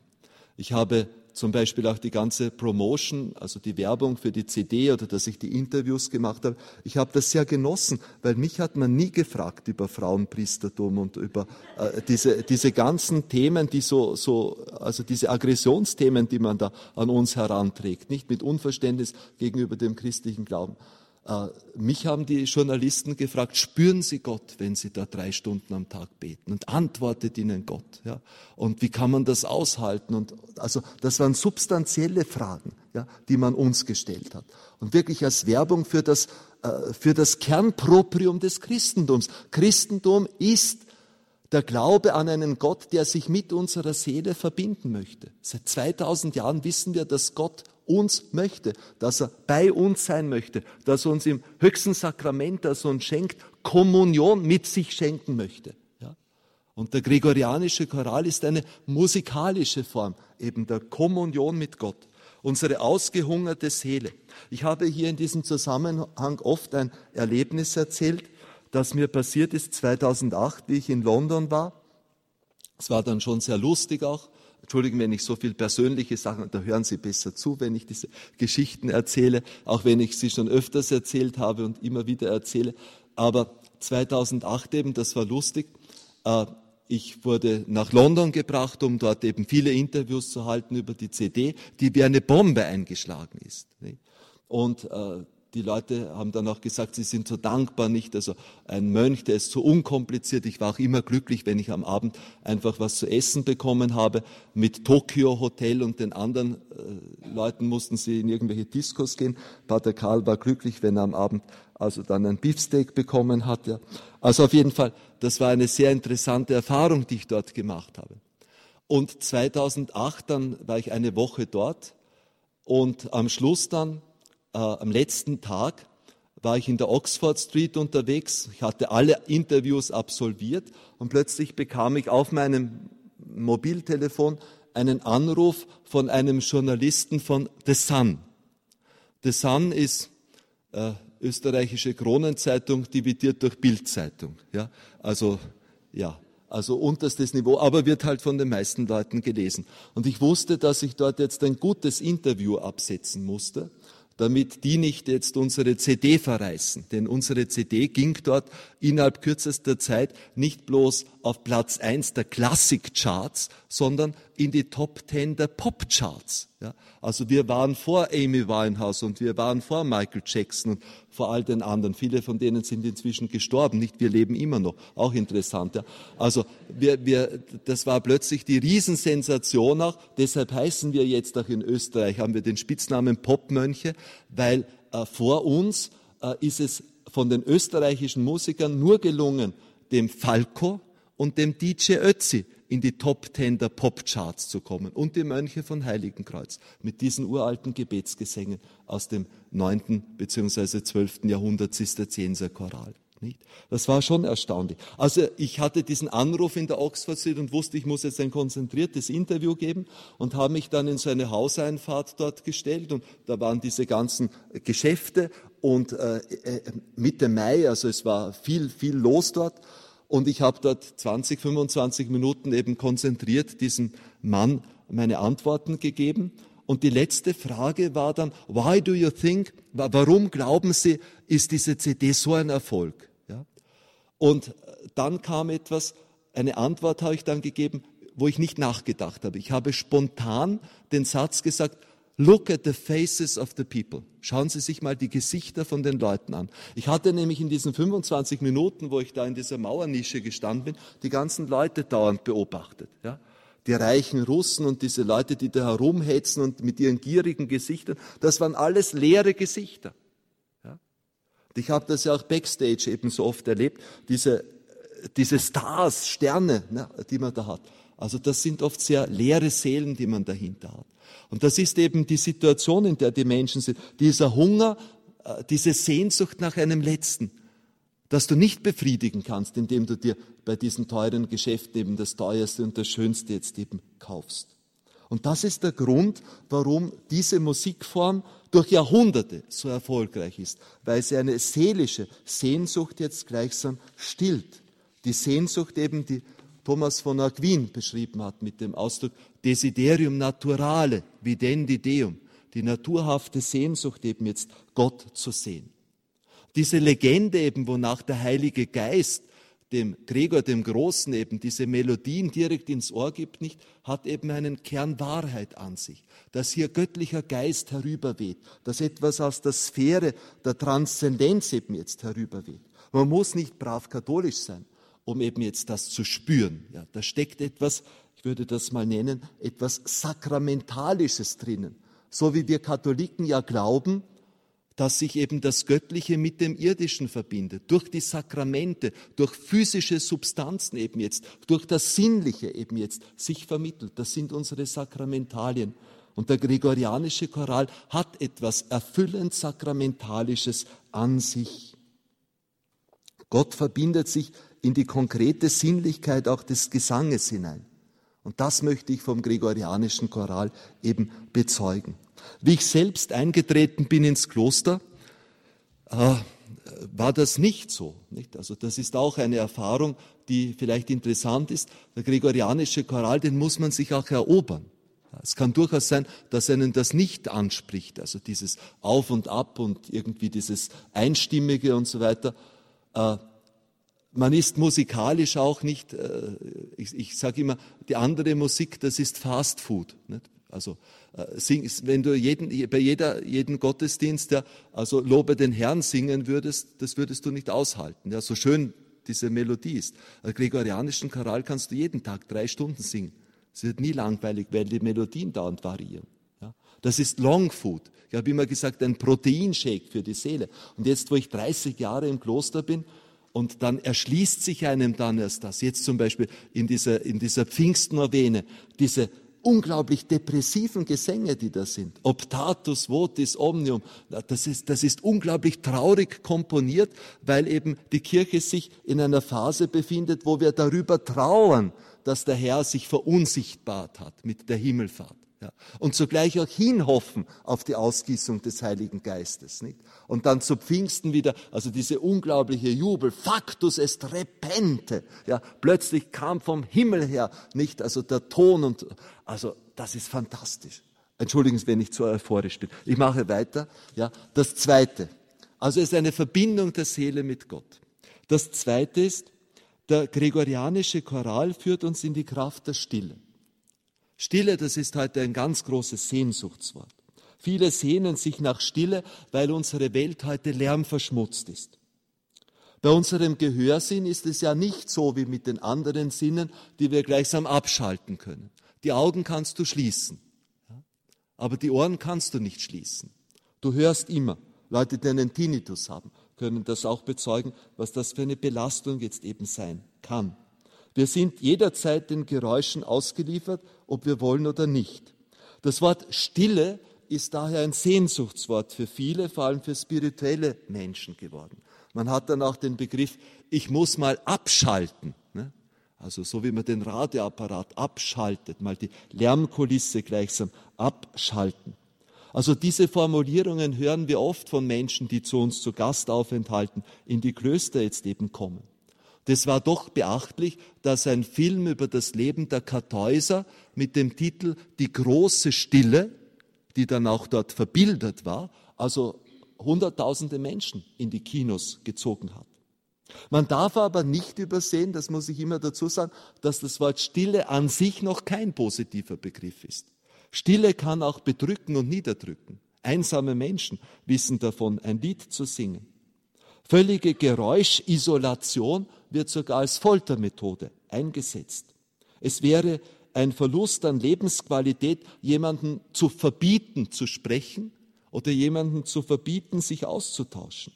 Ich habe zum Beispiel auch die ganze Promotion, also die Werbung für die CD oder dass ich die Interviews gemacht habe. Ich habe das sehr genossen, weil mich hat man nie gefragt über Frauenpriestertum und über äh, diese, diese ganzen Themen, die so, so, also diese Aggressionsthemen, die man da an uns heranträgt, nicht mit Unverständnis gegenüber dem christlichen Glauben. Äh, mich haben die Journalisten gefragt, spüren Sie Gott, wenn Sie da drei Stunden am Tag beten? Und antwortet Ihnen Gott. Ja? Und wie kann man das aushalten? Und also das waren substanzielle Fragen, ja, die man uns gestellt hat. Und wirklich als Werbung für das, äh, für das Kernproprium des Christentums. Christentum ist der Glaube an einen Gott, der sich mit unserer Seele verbinden möchte. Seit 2000 Jahren wissen wir, dass Gott uns möchte, dass er bei uns sein möchte, dass er uns im höchsten Sakrament, das er uns schenkt, Kommunion mit sich schenken möchte. Ja? Und der gregorianische Choral ist eine musikalische Form eben der Kommunion mit Gott, unsere ausgehungerte Seele. Ich habe hier in diesem Zusammenhang oft ein Erlebnis erzählt, das mir passiert ist 2008, wie ich in London war. Es war dann schon sehr lustig auch. Entschuldigen, wenn ich so viel persönliche Sachen, da hören Sie besser zu, wenn ich diese Geschichten erzähle, auch wenn ich sie schon öfters erzählt habe und immer wieder erzähle. Aber 2008 eben, das war lustig. Äh, ich wurde nach London gebracht, um dort eben viele Interviews zu halten über die CD, die wie eine Bombe eingeschlagen ist. Und äh, die Leute haben dann auch gesagt, sie sind so dankbar nicht. Also ein Mönch, der ist so unkompliziert. Ich war auch immer glücklich, wenn ich am Abend einfach was zu essen bekommen habe. Mit Tokyo Hotel und den anderen äh, Leuten mussten sie in irgendwelche Diskos gehen. Pater Karl war glücklich, wenn er am Abend also dann ein Beefsteak bekommen hatte. Also auf jeden Fall, das war eine sehr interessante Erfahrung, die ich dort gemacht habe. Und 2008 dann war ich eine Woche dort und am Schluss dann äh, am letzten Tag war ich in der Oxford Street unterwegs. Ich hatte alle Interviews absolviert und plötzlich bekam ich auf meinem Mobiltelefon einen Anruf von einem Journalisten von The Sun. The Sun ist äh, österreichische Kronenzeitung dividiert durch Bildzeitung. Ja, also ja, also unterstes Niveau, aber wird halt von den meisten Leuten gelesen. Und ich wusste, dass ich dort jetzt ein gutes Interview absetzen musste damit die nicht jetzt unsere CD verreißen. Denn unsere CD ging dort innerhalb kürzester Zeit nicht bloß auf Platz eins der Classic-Charts, sondern in die Top Ten der Pop-Charts. Ja, also wir waren vor Amy Winehouse und wir waren vor Michael Jackson und vor all den anderen. Viele von denen sind inzwischen gestorben, nicht wir leben immer noch. Auch interessant. Ja. Also wir, wir, das war plötzlich die Riesensensation auch. Deshalb heißen wir jetzt auch in Österreich, haben wir den Spitznamen Popmönche, weil äh, vor uns äh, ist es von den österreichischen Musikern nur gelungen, dem Falco und dem DJ Ötzi in die Top Ten der Popcharts zu kommen und die Mönche von Heiligenkreuz mit diesen uralten Gebetsgesängen aus dem neunten beziehungsweise zwölften Jahrhundert Zisterzienserchoral. Nicht? Das war schon erstaunlich. Also ich hatte diesen Anruf in der Oxford Street und wusste, ich muss jetzt ein konzentriertes Interview geben und habe mich dann in so eine Hauseinfahrt dort gestellt und da waren diese ganzen Geschäfte und äh, äh Mitte Mai, also es war viel, viel los dort und ich habe dort 20, 25 Minuten eben konzentriert diesem Mann meine Antworten gegeben. Und die letzte Frage war dann, why do you think, warum glauben Sie, ist diese CD so ein Erfolg? Ja? Und dann kam etwas, eine Antwort habe ich dann gegeben, wo ich nicht nachgedacht habe. Ich habe spontan den Satz gesagt, Look at the faces of the people. Schauen Sie sich mal die Gesichter von den Leuten an. Ich hatte nämlich in diesen 25 Minuten, wo ich da in dieser Mauernische gestanden bin, die ganzen Leute dauernd beobachtet. Ja? Die reichen Russen und diese Leute, die da herumhetzen und mit ihren gierigen Gesichtern, das waren alles leere Gesichter. Ja? Und ich habe das ja auch backstage eben so oft erlebt, diese, diese Stars, Sterne, ne, die man da hat. Also das sind oft sehr leere Seelen, die man dahinter hat. Und das ist eben die Situation, in der die Menschen sind. Dieser Hunger, äh, diese Sehnsucht nach einem Letzten, das du nicht befriedigen kannst, indem du dir bei diesen teuren Geschäften eben das teuerste und das schönste jetzt eben kaufst. Und das ist der Grund, warum diese Musikform durch Jahrhunderte so erfolgreich ist, weil sie eine seelische Sehnsucht jetzt gleichsam stillt. Die Sehnsucht eben, die Thomas von Aquin beschrieben hat mit dem Ausdruck Desiderium naturale, videndi deum, die naturhafte Sehnsucht eben jetzt Gott zu sehen. Diese Legende eben, wonach der Heilige Geist dem Gregor dem Großen eben diese Melodien direkt ins Ohr gibt, nicht, hat eben einen Kern Wahrheit an sich, dass hier göttlicher Geist herüberweht, dass etwas aus der Sphäre der Transzendenz eben jetzt herüberweht. Man muss nicht brav katholisch sein, um eben jetzt das zu spüren. Ja, da steckt etwas, ich würde das mal nennen, etwas Sakramentalisches drinnen. So wie wir Katholiken ja glauben, dass sich eben das Göttliche mit dem Irdischen verbindet, durch die Sakramente, durch physische Substanzen eben jetzt, durch das Sinnliche eben jetzt sich vermittelt. Das sind unsere Sakramentalien. Und der gregorianische Choral hat etwas erfüllend Sakramentalisches an sich. Gott verbindet sich in die konkrete Sinnlichkeit auch des Gesanges hinein. Und das möchte ich vom gregorianischen Choral eben bezeugen. Wie ich selbst eingetreten bin ins Kloster, äh, war das nicht so. Nicht? Also das ist auch eine Erfahrung, die vielleicht interessant ist. Der gregorianische Choral, den muss man sich auch erobern. Es kann durchaus sein, dass einen das nicht anspricht, also dieses Auf und Ab und irgendwie dieses Einstimmige und so weiter. Äh, man ist musikalisch auch nicht, äh, ich, ich sage immer, die andere Musik, das ist Fast Food. Nicht? Also äh, sing, wenn du jeden, bei jeder, jeden Gottesdienst, ja, also Lobe den Herrn singen würdest, das würdest du nicht aushalten. Ja, so schön diese Melodie ist. Äh, gregorianischen Choral kannst du jeden Tag drei Stunden singen. Es wird nie langweilig, weil die Melodien dauernd variieren. Ja. Das ist Long Food. Ich habe immer gesagt, ein Proteinshake für die Seele. Und jetzt, wo ich 30 Jahre im Kloster bin, und dann erschließt sich einem dann erst das. Jetzt zum Beispiel in dieser, in dieser Pfingstnovene, diese unglaublich depressiven Gesänge, die da sind. Optatus votis omnium. Das ist, das ist unglaublich traurig komponiert, weil eben die Kirche sich in einer Phase befindet, wo wir darüber trauern, dass der Herr sich verunsichtbart hat mit der Himmelfahrt. Ja. Und zugleich auch hinhoffen auf die Ausgießung des Heiligen Geistes. Nicht? Und dann zu Pfingsten wieder, also diese unglaubliche Jubel, factus est repente. Ja, plötzlich kam vom Himmel her, nicht, also der Ton und, also das ist fantastisch. Entschuldigen Sie, wenn ich zu euphorisch bin. Ich mache weiter. Ja, das Zweite. Also es ist eine Verbindung der Seele mit Gott. Das Zweite ist, der gregorianische Choral führt uns in die Kraft der Stille. Stille, das ist heute ein ganz großes Sehnsuchtswort. Viele sehnen sich nach Stille, weil unsere Welt heute lärmverschmutzt ist. Bei unserem Gehörsinn ist es ja nicht so wie mit den anderen Sinnen, die wir gleichsam abschalten können. Die Augen kannst du schließen, aber die Ohren kannst du nicht schließen. Du hörst immer. Leute, die einen Tinnitus haben, können das auch bezeugen, was das für eine Belastung jetzt eben sein kann. Wir sind jederzeit den Geräuschen ausgeliefert, ob wir wollen oder nicht. Das Wort Stille ist daher ein Sehnsuchtswort für viele, vor allem für spirituelle Menschen geworden. Man hat dann auch den Begriff, ich muss mal abschalten. Ne? Also so wie man den Radioapparat abschaltet, mal die Lärmkulisse gleichsam abschalten. Also diese Formulierungen hören wir oft von Menschen, die zu uns zu Gastaufenthalten in die Klöster jetzt eben kommen. Das war doch beachtlich, dass ein Film über das Leben der Kartäuser mit dem Titel Die große Stille, die dann auch dort verbildert war, also Hunderttausende Menschen in die Kinos gezogen hat. Man darf aber nicht übersehen, das muss ich immer dazu sagen, dass das Wort Stille an sich noch kein positiver Begriff ist. Stille kann auch bedrücken und niederdrücken. Einsame Menschen wissen davon, ein Lied zu singen. Völlige Geräuschisolation wird sogar als Foltermethode eingesetzt. Es wäre ein Verlust an Lebensqualität, jemanden zu verbieten zu sprechen oder jemanden zu verbieten, sich auszutauschen.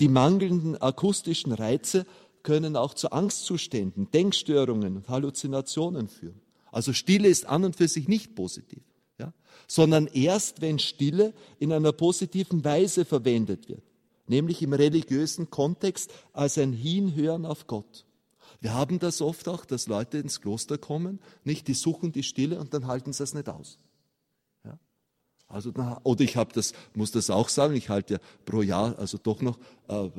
Die mangelnden akustischen Reize können auch zu Angstzuständen, Denkstörungen und Halluzinationen führen. Also Stille ist an und für sich nicht positiv, ja? sondern erst, wenn Stille in einer positiven Weise verwendet wird nämlich im religiösen Kontext als ein Hinhören auf Gott. Wir haben das oft auch, dass Leute ins Kloster kommen, nicht, die suchen die Stille und dann halten sie das nicht aus. Ja? Also, oder ich habe das, muss das auch sagen, ich halte ja pro Jahr also doch noch äh, äh,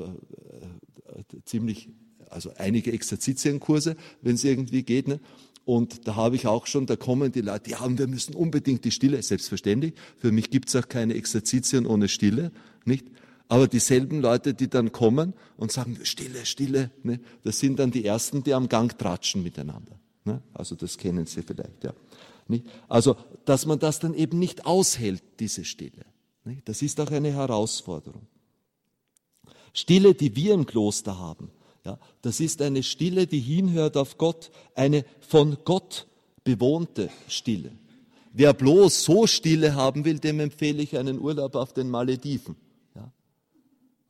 ziemlich, also einige Exerzitienkurse, wenn es irgendwie geht. Ne? Und da habe ich auch schon, da kommen die Leute, ja, und wir müssen unbedingt die Stille, selbstverständlich. Für mich gibt es auch keine Exerzitien ohne Stille, nicht? Aber dieselben Leute, die dann kommen und sagen, Stille, Stille, ne, das sind dann die Ersten, die am Gang tratschen miteinander. Ne? Also das kennen Sie vielleicht, ja. Nicht? Also, dass man das dann eben nicht aushält, diese Stille. Nicht? Das ist auch eine Herausforderung. Stille, die wir im Kloster haben, ja, das ist eine Stille, die hinhört auf Gott, eine von Gott bewohnte Stille. Wer bloß so Stille haben will, dem empfehle ich einen Urlaub auf den Malediven.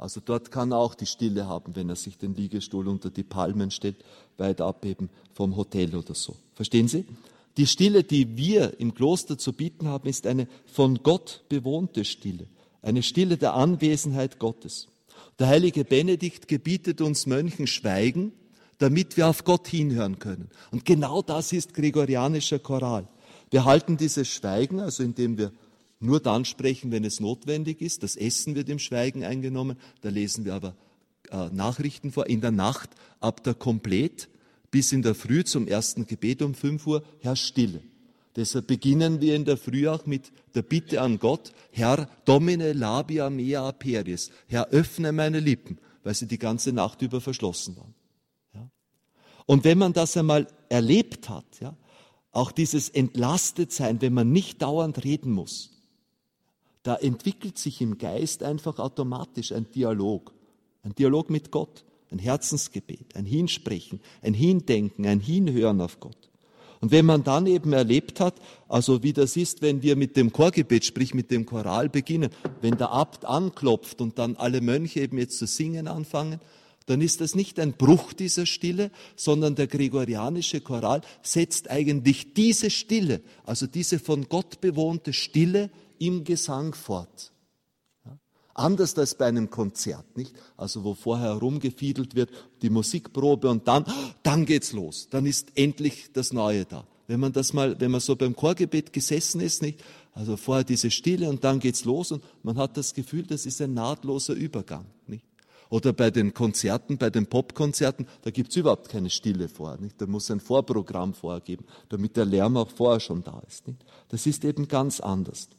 Also dort kann er auch die Stille haben, wenn er sich den Liegestuhl unter die Palmen stellt, weit ab eben vom Hotel oder so. Verstehen Sie? Die Stille, die wir im Kloster zu bieten haben, ist eine von Gott bewohnte Stille, eine Stille der Anwesenheit Gottes. Der heilige Benedikt gebietet uns Mönchen Schweigen, damit wir auf Gott hinhören können. Und genau das ist gregorianischer Choral. Wir halten dieses Schweigen, also indem wir nur dann sprechen, wenn es notwendig ist. Das Essen wird im Schweigen eingenommen. Da lesen wir aber äh, Nachrichten vor. In der Nacht ab der Komplett bis in der Früh zum ersten Gebet um 5 Uhr herrscht Stille. Deshalb beginnen wir in der Früh auch mit der Bitte an Gott, Herr, domine labia mea aperis, Herr, öffne meine Lippen, weil sie die ganze Nacht über verschlossen waren. Ja? Und wenn man das einmal erlebt hat, ja, auch dieses Entlastetsein, wenn man nicht dauernd reden muss, da entwickelt sich im Geist einfach automatisch ein Dialog, ein Dialog mit Gott, ein Herzensgebet, ein Hinsprechen, ein Hindenken, ein Hinhören auf Gott. Und wenn man dann eben erlebt hat, also wie das ist, wenn wir mit dem Chorgebet, sprich mit dem Choral beginnen, wenn der Abt anklopft und dann alle Mönche eben jetzt zu singen anfangen, dann ist das nicht ein Bruch dieser Stille, sondern der gregorianische Choral setzt eigentlich diese Stille, also diese von Gott bewohnte Stille im Gesang fort. Anders als bei einem Konzert, nicht? Also wo vorher herumgefiedelt wird, die Musikprobe und dann, dann geht's los. Dann ist endlich das Neue da. Wenn man das mal, wenn man so beim Chorgebet gesessen ist, nicht? Also vorher diese Stille und dann geht's los und man hat das Gefühl, das ist ein nahtloser Übergang, nicht? Oder bei den Konzerten, bei den Popkonzerten, da gibt's überhaupt keine Stille vor. Nicht? Da muss ein Vorprogramm vorgeben, damit der Lärm auch vorher schon da ist. Nicht? Das ist eben ganz anders.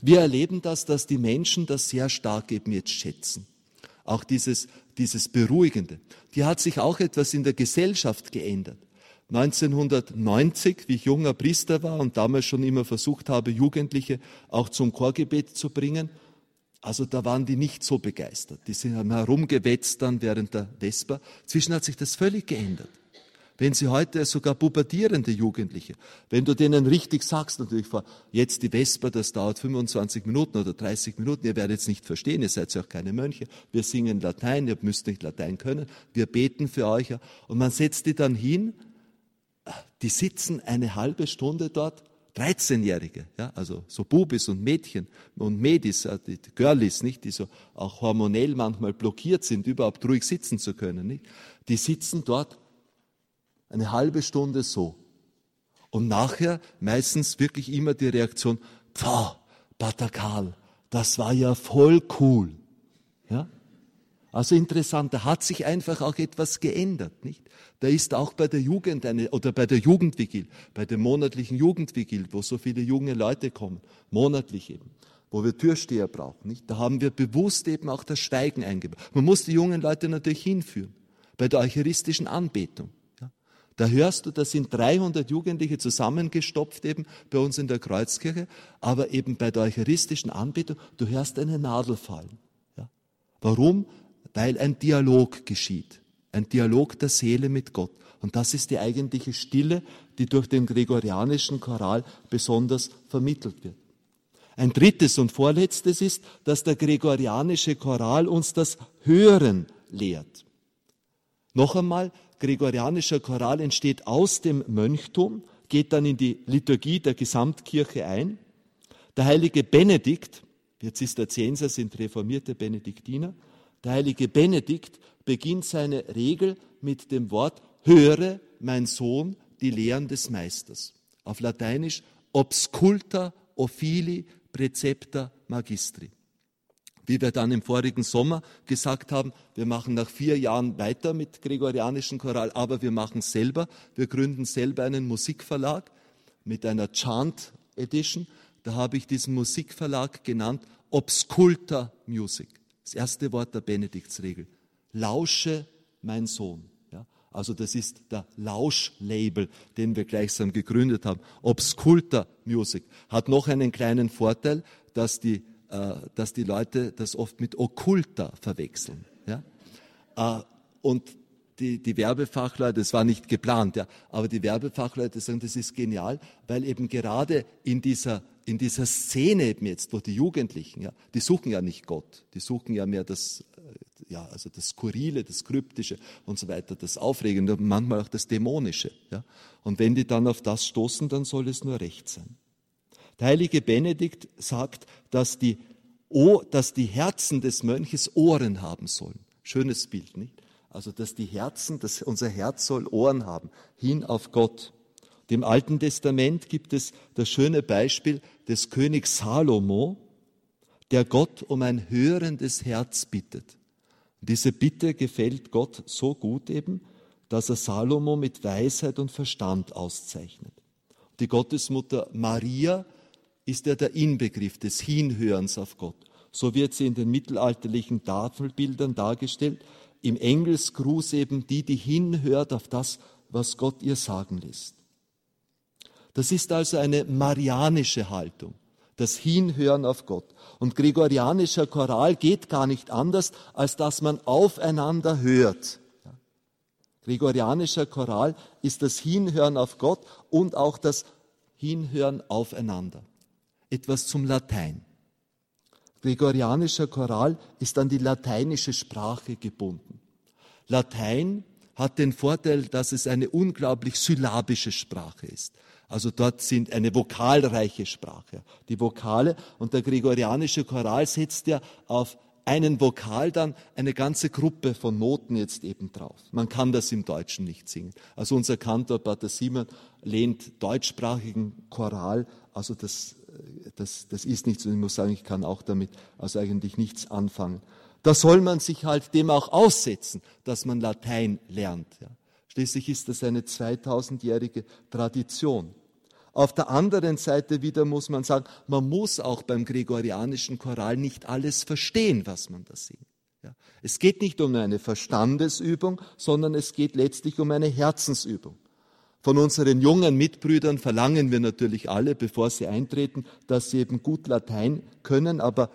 Wir erleben das, dass die Menschen das sehr stark eben jetzt schätzen. Auch dieses, dieses Beruhigende. Die hat sich auch etwas in der Gesellschaft geändert. 1990, wie ich junger Priester war und damals schon immer versucht habe, Jugendliche auch zum Chorgebet zu bringen, also da waren die nicht so begeistert. Die sind herumgewetzt dann während der Vesper. Zwischen hat sich das völlig geändert. Wenn Sie heute sogar pubertierende Jugendliche, wenn du denen richtig sagst, natürlich vor, jetzt die Vesper, das dauert 25 Minuten oder 30 Minuten, ihr werdet es nicht verstehen, ihr seid ja auch keine Mönche, wir singen Latein, ihr müsst nicht Latein können, wir beten für euch, und man setzt die dann hin, die sitzen eine halbe Stunde dort, 13-Jährige, ja, also so Bubis und Mädchen und Mädis, äh, die Girlies, nicht, die so auch hormonell manchmal blockiert sind, überhaupt ruhig sitzen zu können, nicht, die sitzen dort eine halbe Stunde so. Und nachher meistens wirklich immer die Reaktion, pfah, Pater Karl, das war ja voll cool. Ja? Also interessant, da hat sich einfach auch etwas geändert, nicht? Da ist auch bei der Jugend eine, oder bei der Jugendvigil, bei dem monatlichen Jugendvigil, wo so viele junge Leute kommen, monatlich eben, wo wir Türsteher brauchen, nicht? Da haben wir bewusst eben auch das Schweigen eingebaut. Man muss die jungen Leute natürlich hinführen, bei der eucharistischen Anbetung. Da hörst du, da sind 300 Jugendliche zusammengestopft eben bei uns in der Kreuzkirche, aber eben bei der eucharistischen Anbetung, du hörst eine Nadel fallen. Ja? Warum? Weil ein Dialog geschieht. Ein Dialog der Seele mit Gott. Und das ist die eigentliche Stille, die durch den gregorianischen Choral besonders vermittelt wird. Ein drittes und vorletztes ist, dass der gregorianische Choral uns das Hören lehrt. Noch einmal, gregorianischer Choral entsteht aus dem Mönchtum, geht dann in die Liturgie der Gesamtkirche ein. Der heilige Benedikt, wir Zisterzienser sind reformierte Benediktiner, der heilige Benedikt beginnt seine Regel mit dem Wort höre, mein Sohn, die Lehren des Meisters. Auf Lateinisch obsculta ofili precepta magistri. Wie wir dann im vorigen Sommer gesagt haben, wir machen nach vier Jahren weiter mit gregorianischen Choral, aber wir machen selber, wir gründen selber einen Musikverlag mit einer Chant Edition. Da habe ich diesen Musikverlag genannt Obsculta Music. Das erste Wort der Benediktsregel. Lausche, mein Sohn. Ja, also das ist der Lauschlabel, den wir gleichsam gegründet haben. Obsculta Music hat noch einen kleinen Vorteil, dass die dass die Leute das oft mit Okkulta verwechseln. Ja? Äh, und die, die Werbefachleute, das war nicht geplant, ja, aber die Werbefachleute sagen, das ist genial, weil eben gerade in dieser, in dieser Szene eben jetzt, wo die Jugendlichen, ja, die suchen ja nicht Gott, die suchen ja mehr das, äh, ja, also das Skurrile, das Kryptische und so weiter, das Aufregende, manchmal auch das Dämonische. Ja. Und wenn die dann auf das stoßen, dann soll es nur recht sein. Der heilige Benedikt sagt, dass die, dass die Herzen des Mönches Ohren haben sollen. Schönes Bild, nicht? Also, dass die Herzen, dass unser Herz soll Ohren haben, hin auf Gott. Im Alten Testament gibt es das schöne Beispiel des Königs Salomo, der Gott um ein hörendes Herz bittet. Diese Bitte gefällt Gott so gut eben, dass er Salomo mit Weisheit und Verstand auszeichnet. Die Gottesmutter Maria ist er der Inbegriff des Hinhörens auf Gott. So wird sie in den mittelalterlichen Tafelbildern dargestellt. Im Engelsgruß eben die, die hinhört auf das, was Gott ihr sagen lässt. Das ist also eine marianische Haltung, das Hinhören auf Gott. Und gregorianischer Choral geht gar nicht anders, als dass man aufeinander hört. Gregorianischer Choral ist das Hinhören auf Gott und auch das Hinhören aufeinander etwas zum Latein. Gregorianischer Choral ist an die lateinische Sprache gebunden. Latein hat den Vorteil, dass es eine unglaublich syllabische Sprache ist. Also dort sind eine vokalreiche Sprache. Die Vokale und der gregorianische Choral setzt ja auf einen Vokal dann eine ganze Gruppe von Noten jetzt eben drauf. Man kann das im Deutschen nicht singen. Also unser Kantor Pater Simon lehnt deutschsprachigen Choral, also das das, das ist nichts und ich muss sagen, ich kann auch damit also eigentlich nichts anfangen. Da soll man sich halt dem auch aussetzen, dass man Latein lernt. Ja. Schließlich ist das eine 2000-jährige Tradition. Auf der anderen Seite wieder muss man sagen, man muss auch beim gregorianischen Choral nicht alles verstehen, was man da singt. Ja. Es geht nicht um eine Verstandesübung, sondern es geht letztlich um eine Herzensübung. Von unseren jungen Mitbrüdern verlangen wir natürlich alle, bevor sie eintreten, dass sie eben gut Latein können, aber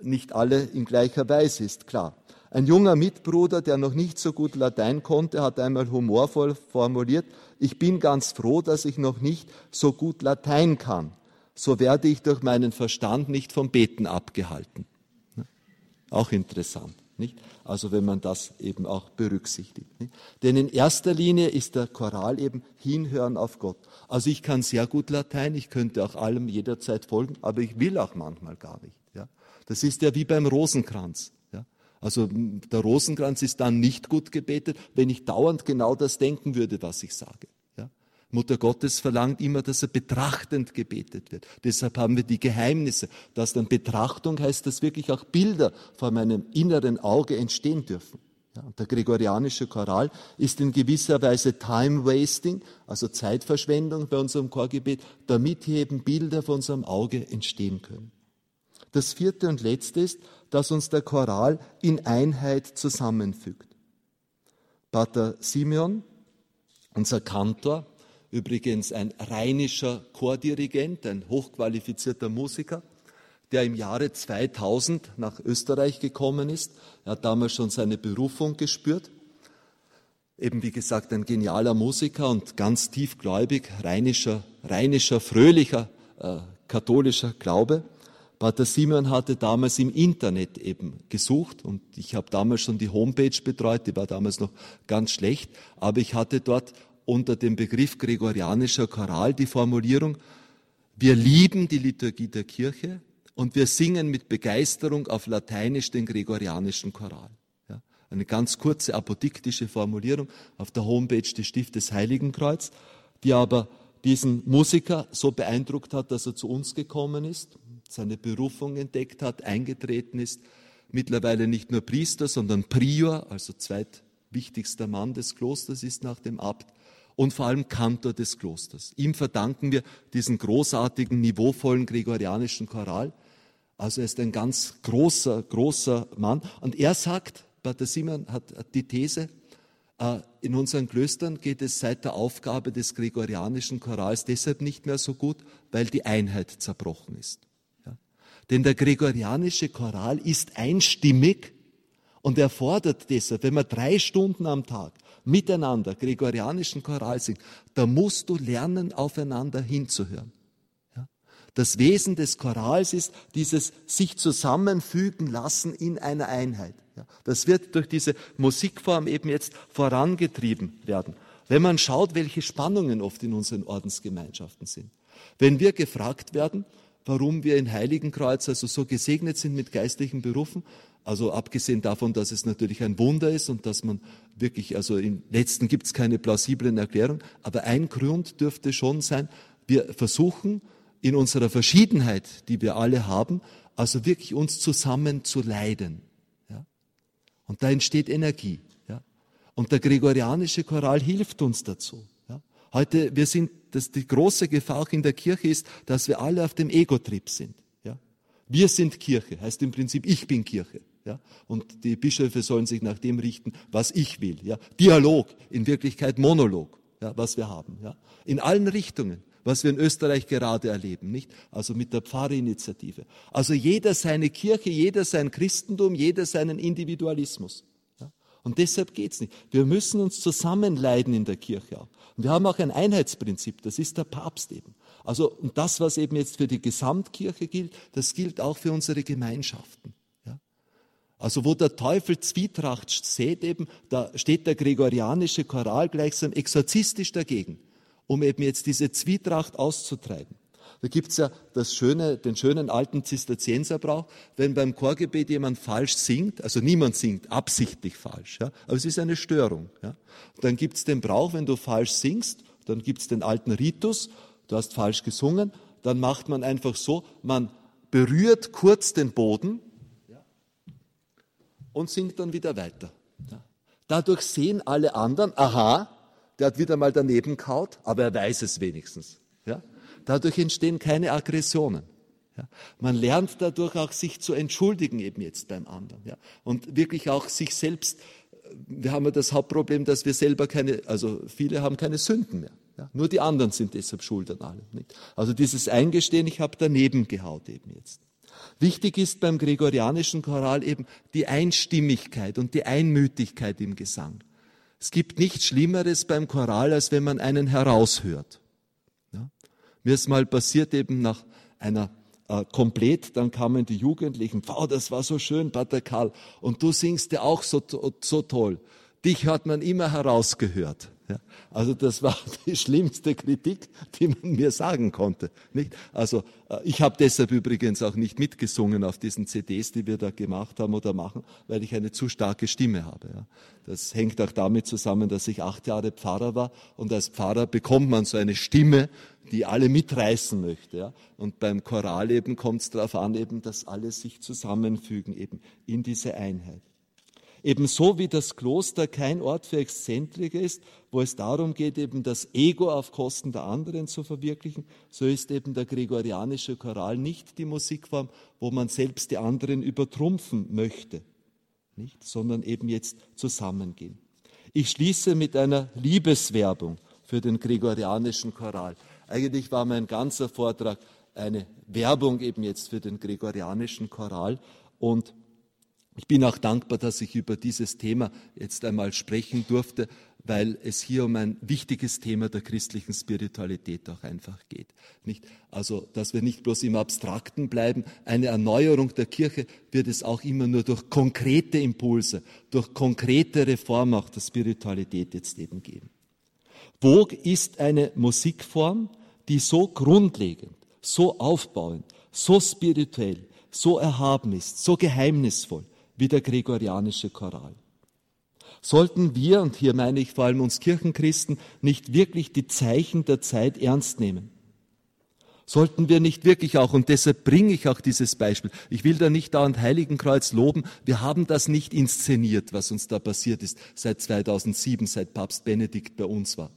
nicht alle in gleicher Weise ist klar. Ein junger Mitbruder, der noch nicht so gut Latein konnte, hat einmal humorvoll formuliert, ich bin ganz froh, dass ich noch nicht so gut Latein kann. So werde ich durch meinen Verstand nicht vom Beten abgehalten. Auch interessant. Nicht? Also wenn man das eben auch berücksichtigt. Nicht? Denn in erster Linie ist der Choral eben hinhören auf Gott. Also ich kann sehr gut Latein, ich könnte auch allem jederzeit folgen, aber ich will auch manchmal gar nicht. Ja? Das ist ja wie beim Rosenkranz. Ja? Also der Rosenkranz ist dann nicht gut gebetet, wenn ich dauernd genau das denken würde, was ich sage. Mutter Gottes verlangt immer, dass er betrachtend gebetet wird. Deshalb haben wir die Geheimnisse. Dass dann Betrachtung heißt, dass wirklich auch Bilder vor meinem inneren Auge entstehen dürfen. Ja, der gregorianische Choral ist in gewisser Weise Time Wasting, also Zeitverschwendung bei unserem Chorgebet, damit hier eben Bilder vor unserem Auge entstehen können. Das vierte und letzte ist, dass uns der Choral in Einheit zusammenfügt. Pater Simeon, unser Kantor, übrigens ein rheinischer Chordirigent, ein hochqualifizierter Musiker, der im Jahre 2000 nach Österreich gekommen ist. Er hat damals schon seine Berufung gespürt. Eben wie gesagt ein genialer Musiker und ganz tiefgläubig, rheinischer, rheinischer, fröhlicher, äh, katholischer Glaube. Pater Simon hatte damals im Internet eben gesucht und ich habe damals schon die Homepage betreut, die war damals noch ganz schlecht, aber ich hatte dort unter dem Begriff gregorianischer Choral die Formulierung, wir lieben die Liturgie der Kirche und wir singen mit Begeisterung auf Lateinisch den gregorianischen Choral. Ja, Eine ganz kurze apodiktische Formulierung auf der Homepage des Stiftes Heiligenkreuz, die aber diesen Musiker so beeindruckt hat, dass er zu uns gekommen ist, seine Berufung entdeckt hat, eingetreten ist, mittlerweile nicht nur Priester, sondern Prior, also zweitwichtigster Mann des Klosters ist nach dem Abt und vor allem Kantor des Klosters. Ihm verdanken wir diesen großartigen, niveauvollen gregorianischen Choral. Also er ist ein ganz großer, großer Mann. Und er sagt, Pater Simon hat die These, äh, in unseren Klöstern geht es seit der Aufgabe des gregorianischen Chorals deshalb nicht mehr so gut, weil die Einheit zerbrochen ist. Ja? Denn der gregorianische Choral ist einstimmig und er fordert deshalb, wenn man drei Stunden am Tag miteinander gregorianischen Choral singt, da musst du lernen, aufeinander hinzuhören. Das Wesen des Chorals ist dieses sich zusammenfügen lassen in einer Einheit. Das wird durch diese Musikform eben jetzt vorangetrieben werden. Wenn man schaut, welche Spannungen oft in unseren Ordensgemeinschaften sind. Wenn wir gefragt werden, warum wir in Heiligenkreuz also so gesegnet sind mit geistlichen Berufen, also abgesehen davon, dass es natürlich ein Wunder ist und dass man wirklich, also im letzten gibt es keine plausiblen Erklärungen, aber ein Grund dürfte schon sein, wir versuchen, in unserer Verschiedenheit, die wir alle haben, also wirklich uns zusammen zu leiden. Ja? Und da entsteht Energie. Ja? Und der gregorianische Choral hilft uns dazu. Ja? Heute, wir sind, dass die große Gefahr auch in der Kirche ist, dass wir alle auf dem Ego-Trip sind. Wir sind Kirche, heißt im Prinzip, ich bin Kirche. Ja? Und die Bischöfe sollen sich nach dem richten, was ich will. Ja? Dialog, in Wirklichkeit Monolog, ja, was wir haben. Ja? In allen Richtungen was wir in Österreich gerade erleben, nicht? Also mit der Pfarrinitiative. Also jeder seine Kirche, jeder sein Christentum, jeder seinen Individualismus. Ja? Und deshalb geht's nicht. Wir müssen uns zusammenleiden in der Kirche auch. Und wir haben auch ein Einheitsprinzip, das ist der Papst eben. Also, und das, was eben jetzt für die Gesamtkirche gilt, das gilt auch für unsere Gemeinschaften. Also wo der Teufel Zwietracht sät eben, da steht der gregorianische Choral gleichsam exorzistisch dagegen um eben jetzt diese Zwietracht auszutreiben. Da gibt's ja das schöne, den schönen alten Zisterzienserbrauch, wenn beim Chorgebet jemand falsch singt, also niemand singt absichtlich falsch, ja, aber es ist eine Störung. Ja. dann gibt's den Brauch, wenn du falsch singst, dann gibt's den alten Ritus, du hast falsch gesungen, dann macht man einfach so, man berührt kurz den Boden und singt dann wieder weiter. Dadurch sehen alle anderen, aha, der hat wieder mal daneben kaut, aber er weiß es wenigstens. Ja? Dadurch entstehen keine Aggressionen. Ja? Man lernt dadurch auch, sich zu entschuldigen eben jetzt beim anderen. Ja? Und wirklich auch sich selbst, wir haben ja das Hauptproblem, dass wir selber keine, also viele haben keine Sünden mehr. Ja? Nur die anderen sind deshalb schuld an allem. Nicht? Also dieses Eingestehen, ich habe daneben gehaut eben jetzt. Wichtig ist beim gregorianischen Choral eben die Einstimmigkeit und die Einmütigkeit im Gesang. Es gibt nichts Schlimmeres beim Choral, als wenn man einen heraushört. Ja? Mir ist mal passiert eben nach einer äh, komplett, dann kamen die Jugendlichen, wow, das war so schön, Pater Karl, und du singst ja auch so, so toll. Dich hat man immer herausgehört. Ja, also das war die schlimmste Kritik, die man mir sagen konnte. Nicht? Also äh, ich habe deshalb übrigens auch nicht mitgesungen auf diesen CDs, die wir da gemacht haben oder machen, weil ich eine zu starke Stimme habe. Ja. Das hängt auch damit zusammen, dass ich acht Jahre Pfarrer war und als Pfarrer bekommt man so eine Stimme, die alle mitreißen möchte. Ja. Und beim Choral eben kommt es darauf an, eben, dass alle sich zusammenfügen eben in diese Einheit. Ebenso wie das Kloster kein Ort für Exzentriker ist, wo es darum geht, eben das Ego auf Kosten der anderen zu verwirklichen, so ist eben der gregorianische Choral nicht die Musikform, wo man selbst die anderen übertrumpfen möchte, nicht, sondern eben jetzt zusammengehen. Ich schließe mit einer Liebeswerbung für den gregorianischen Choral. Eigentlich war mein ganzer Vortrag eine Werbung eben jetzt für den gregorianischen Choral und ich bin auch dankbar, dass ich über dieses Thema jetzt einmal sprechen durfte, weil es hier um ein wichtiges Thema der christlichen Spiritualität auch einfach geht. Nicht? Also, dass wir nicht bloß im Abstrakten bleiben. Eine Erneuerung der Kirche wird es auch immer nur durch konkrete Impulse, durch konkrete Reform auch der Spiritualität jetzt eben geben. Vogue ist eine Musikform, die so grundlegend, so aufbauend, so spirituell, so erhaben ist, so geheimnisvoll, wie der gregorianische Choral. Sollten wir, und hier meine ich vor allem uns Kirchenchristen, nicht wirklich die Zeichen der Zeit ernst nehmen? Sollten wir nicht wirklich auch, und deshalb bringe ich auch dieses Beispiel, ich will da nicht dauernd Heiligenkreuz loben, wir haben das nicht inszeniert, was uns da passiert ist seit 2007, seit Papst Benedikt bei uns war.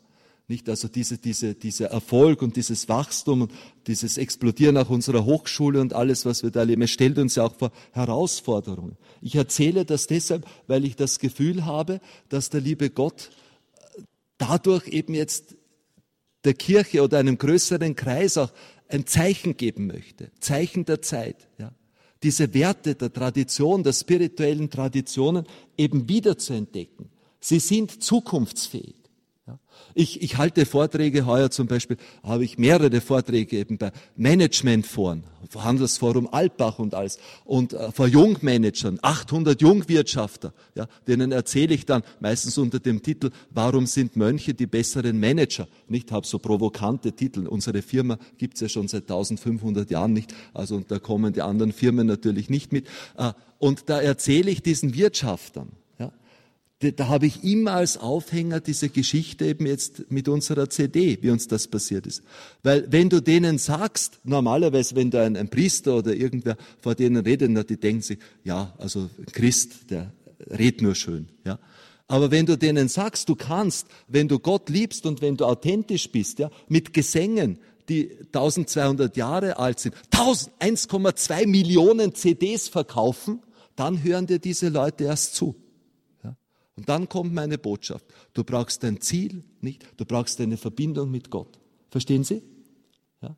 Nicht also diese, diese, dieser Erfolg und dieses Wachstum und dieses Explodieren auch unserer Hochschule und alles, was wir da erleben, es stellt uns ja auch vor Herausforderungen. Ich erzähle das deshalb, weil ich das Gefühl habe, dass der liebe Gott dadurch eben jetzt der Kirche oder einem größeren Kreis auch ein Zeichen geben möchte, Zeichen der Zeit. Ja. Diese Werte der Tradition, der spirituellen Traditionen eben wieder zu entdecken. Sie sind zukunftsfähig. Ich, ich halte Vorträge, heuer zum Beispiel habe ich mehrere Vorträge eben bei Managementforen, Handelsforum Altbach und alles, und äh, vor Jungmanagern, 800 Jungwirtschafter, ja, denen erzähle ich dann meistens unter dem Titel, warum sind Mönche die besseren Manager? Nicht, habe so provokante Titel. Unsere Firma gibt's ja schon seit 1500 Jahren nicht, also und da kommen die anderen Firmen natürlich nicht mit. Äh, und da erzähle ich diesen Wirtschaftern, da habe ich immer als Aufhänger diese Geschichte eben jetzt mit unserer CD, wie uns das passiert ist. Weil wenn du denen sagst, normalerweise, wenn da ein, ein Priester oder irgendwer vor denen redet, die denken sich, ja, also Christ, der redet nur schön, ja. Aber wenn du denen sagst, du kannst, wenn du Gott liebst und wenn du authentisch bist, ja, mit Gesängen, die 1200 Jahre alt sind, 1,2 Millionen CDs verkaufen, dann hören dir diese Leute erst zu. Und dann kommt meine Botschaft. Du brauchst dein Ziel, nicht? Du brauchst eine Verbindung mit Gott. Verstehen Sie? Ja?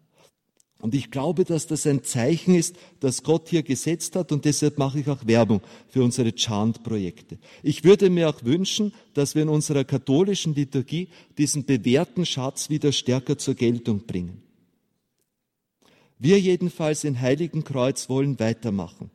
Und ich glaube, dass das ein Zeichen ist, das Gott hier gesetzt hat und deshalb mache ich auch Werbung für unsere Chant-Projekte. Ich würde mir auch wünschen, dass wir in unserer katholischen Liturgie diesen bewährten Schatz wieder stärker zur Geltung bringen. Wir jedenfalls in Heiligen Kreuz wollen weitermachen.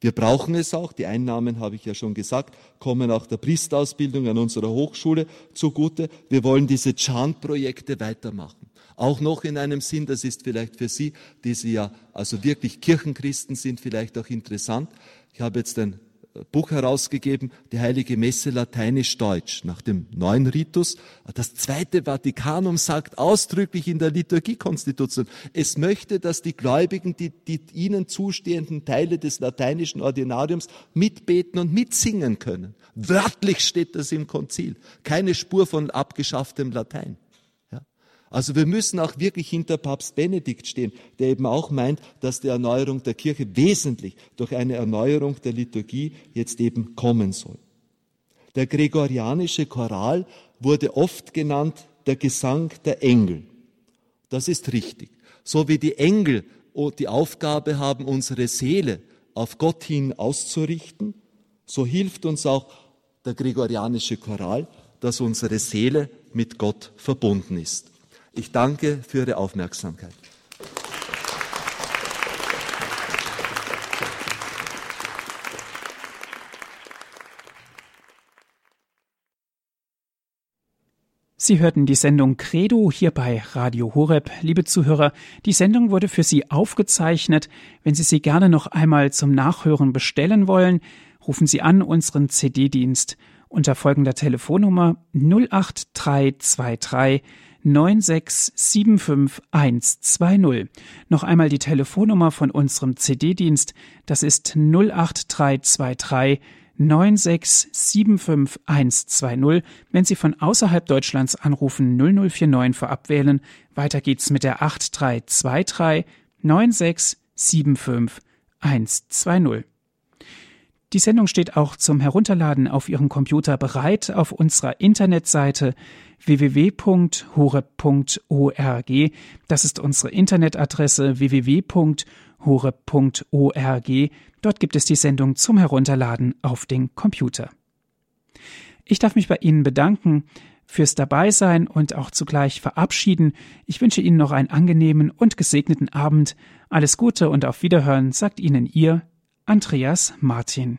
Wir brauchen es auch. Die Einnahmen, habe ich ja schon gesagt, kommen auch der Priesterausbildung an unserer Hochschule zugute. Wir wollen diese Chant-Projekte weitermachen. Auch noch in einem Sinn, das ist vielleicht für Sie, die Sie ja also wirklich Kirchenchristen sind, vielleicht auch interessant. Ich habe jetzt ein Buch herausgegeben, die Heilige Messe lateinisch-deutsch, nach dem neuen Ritus. Das Zweite Vatikanum sagt ausdrücklich in der Liturgiekonstitution, es möchte, dass die Gläubigen die, die ihnen zustehenden Teile des lateinischen Ordinariums mitbeten und mitsingen können. Wörtlich steht das im Konzil. Keine Spur von abgeschafftem Latein. Also wir müssen auch wirklich hinter Papst Benedikt stehen, der eben auch meint, dass die Erneuerung der Kirche wesentlich durch eine Erneuerung der Liturgie jetzt eben kommen soll. Der gregorianische Choral wurde oft genannt der Gesang der Engel. Das ist richtig. So wie die Engel die Aufgabe haben, unsere Seele auf Gott hin auszurichten, so hilft uns auch der gregorianische Choral, dass unsere Seele mit Gott verbunden ist. Ich danke für Ihre Aufmerksamkeit. Sie hörten die Sendung Credo hier bei Radio Horeb. Liebe Zuhörer, die Sendung wurde für Sie aufgezeichnet. Wenn Sie sie gerne noch einmal zum Nachhören bestellen wollen, rufen Sie an unseren CD-Dienst unter folgender Telefonnummer 08323 9675120. Noch einmal die Telefonnummer von unserem CD-Dienst. Das ist 08323 9675120. Wenn Sie von außerhalb Deutschlands anrufen, 0049 vorab wählen. Weiter geht's mit der 8323 9675120. Die Sendung steht auch zum Herunterladen auf Ihrem Computer bereit auf unserer Internetseite www.horeb.org. Das ist unsere Internetadresse www.horeb.org. Dort gibt es die Sendung zum Herunterladen auf den Computer. Ich darf mich bei Ihnen bedanken fürs Dabeisein und auch zugleich verabschieden. Ich wünsche Ihnen noch einen angenehmen und gesegneten Abend. Alles Gute und auf Wiederhören sagt Ihnen Ihr Andreas Martin.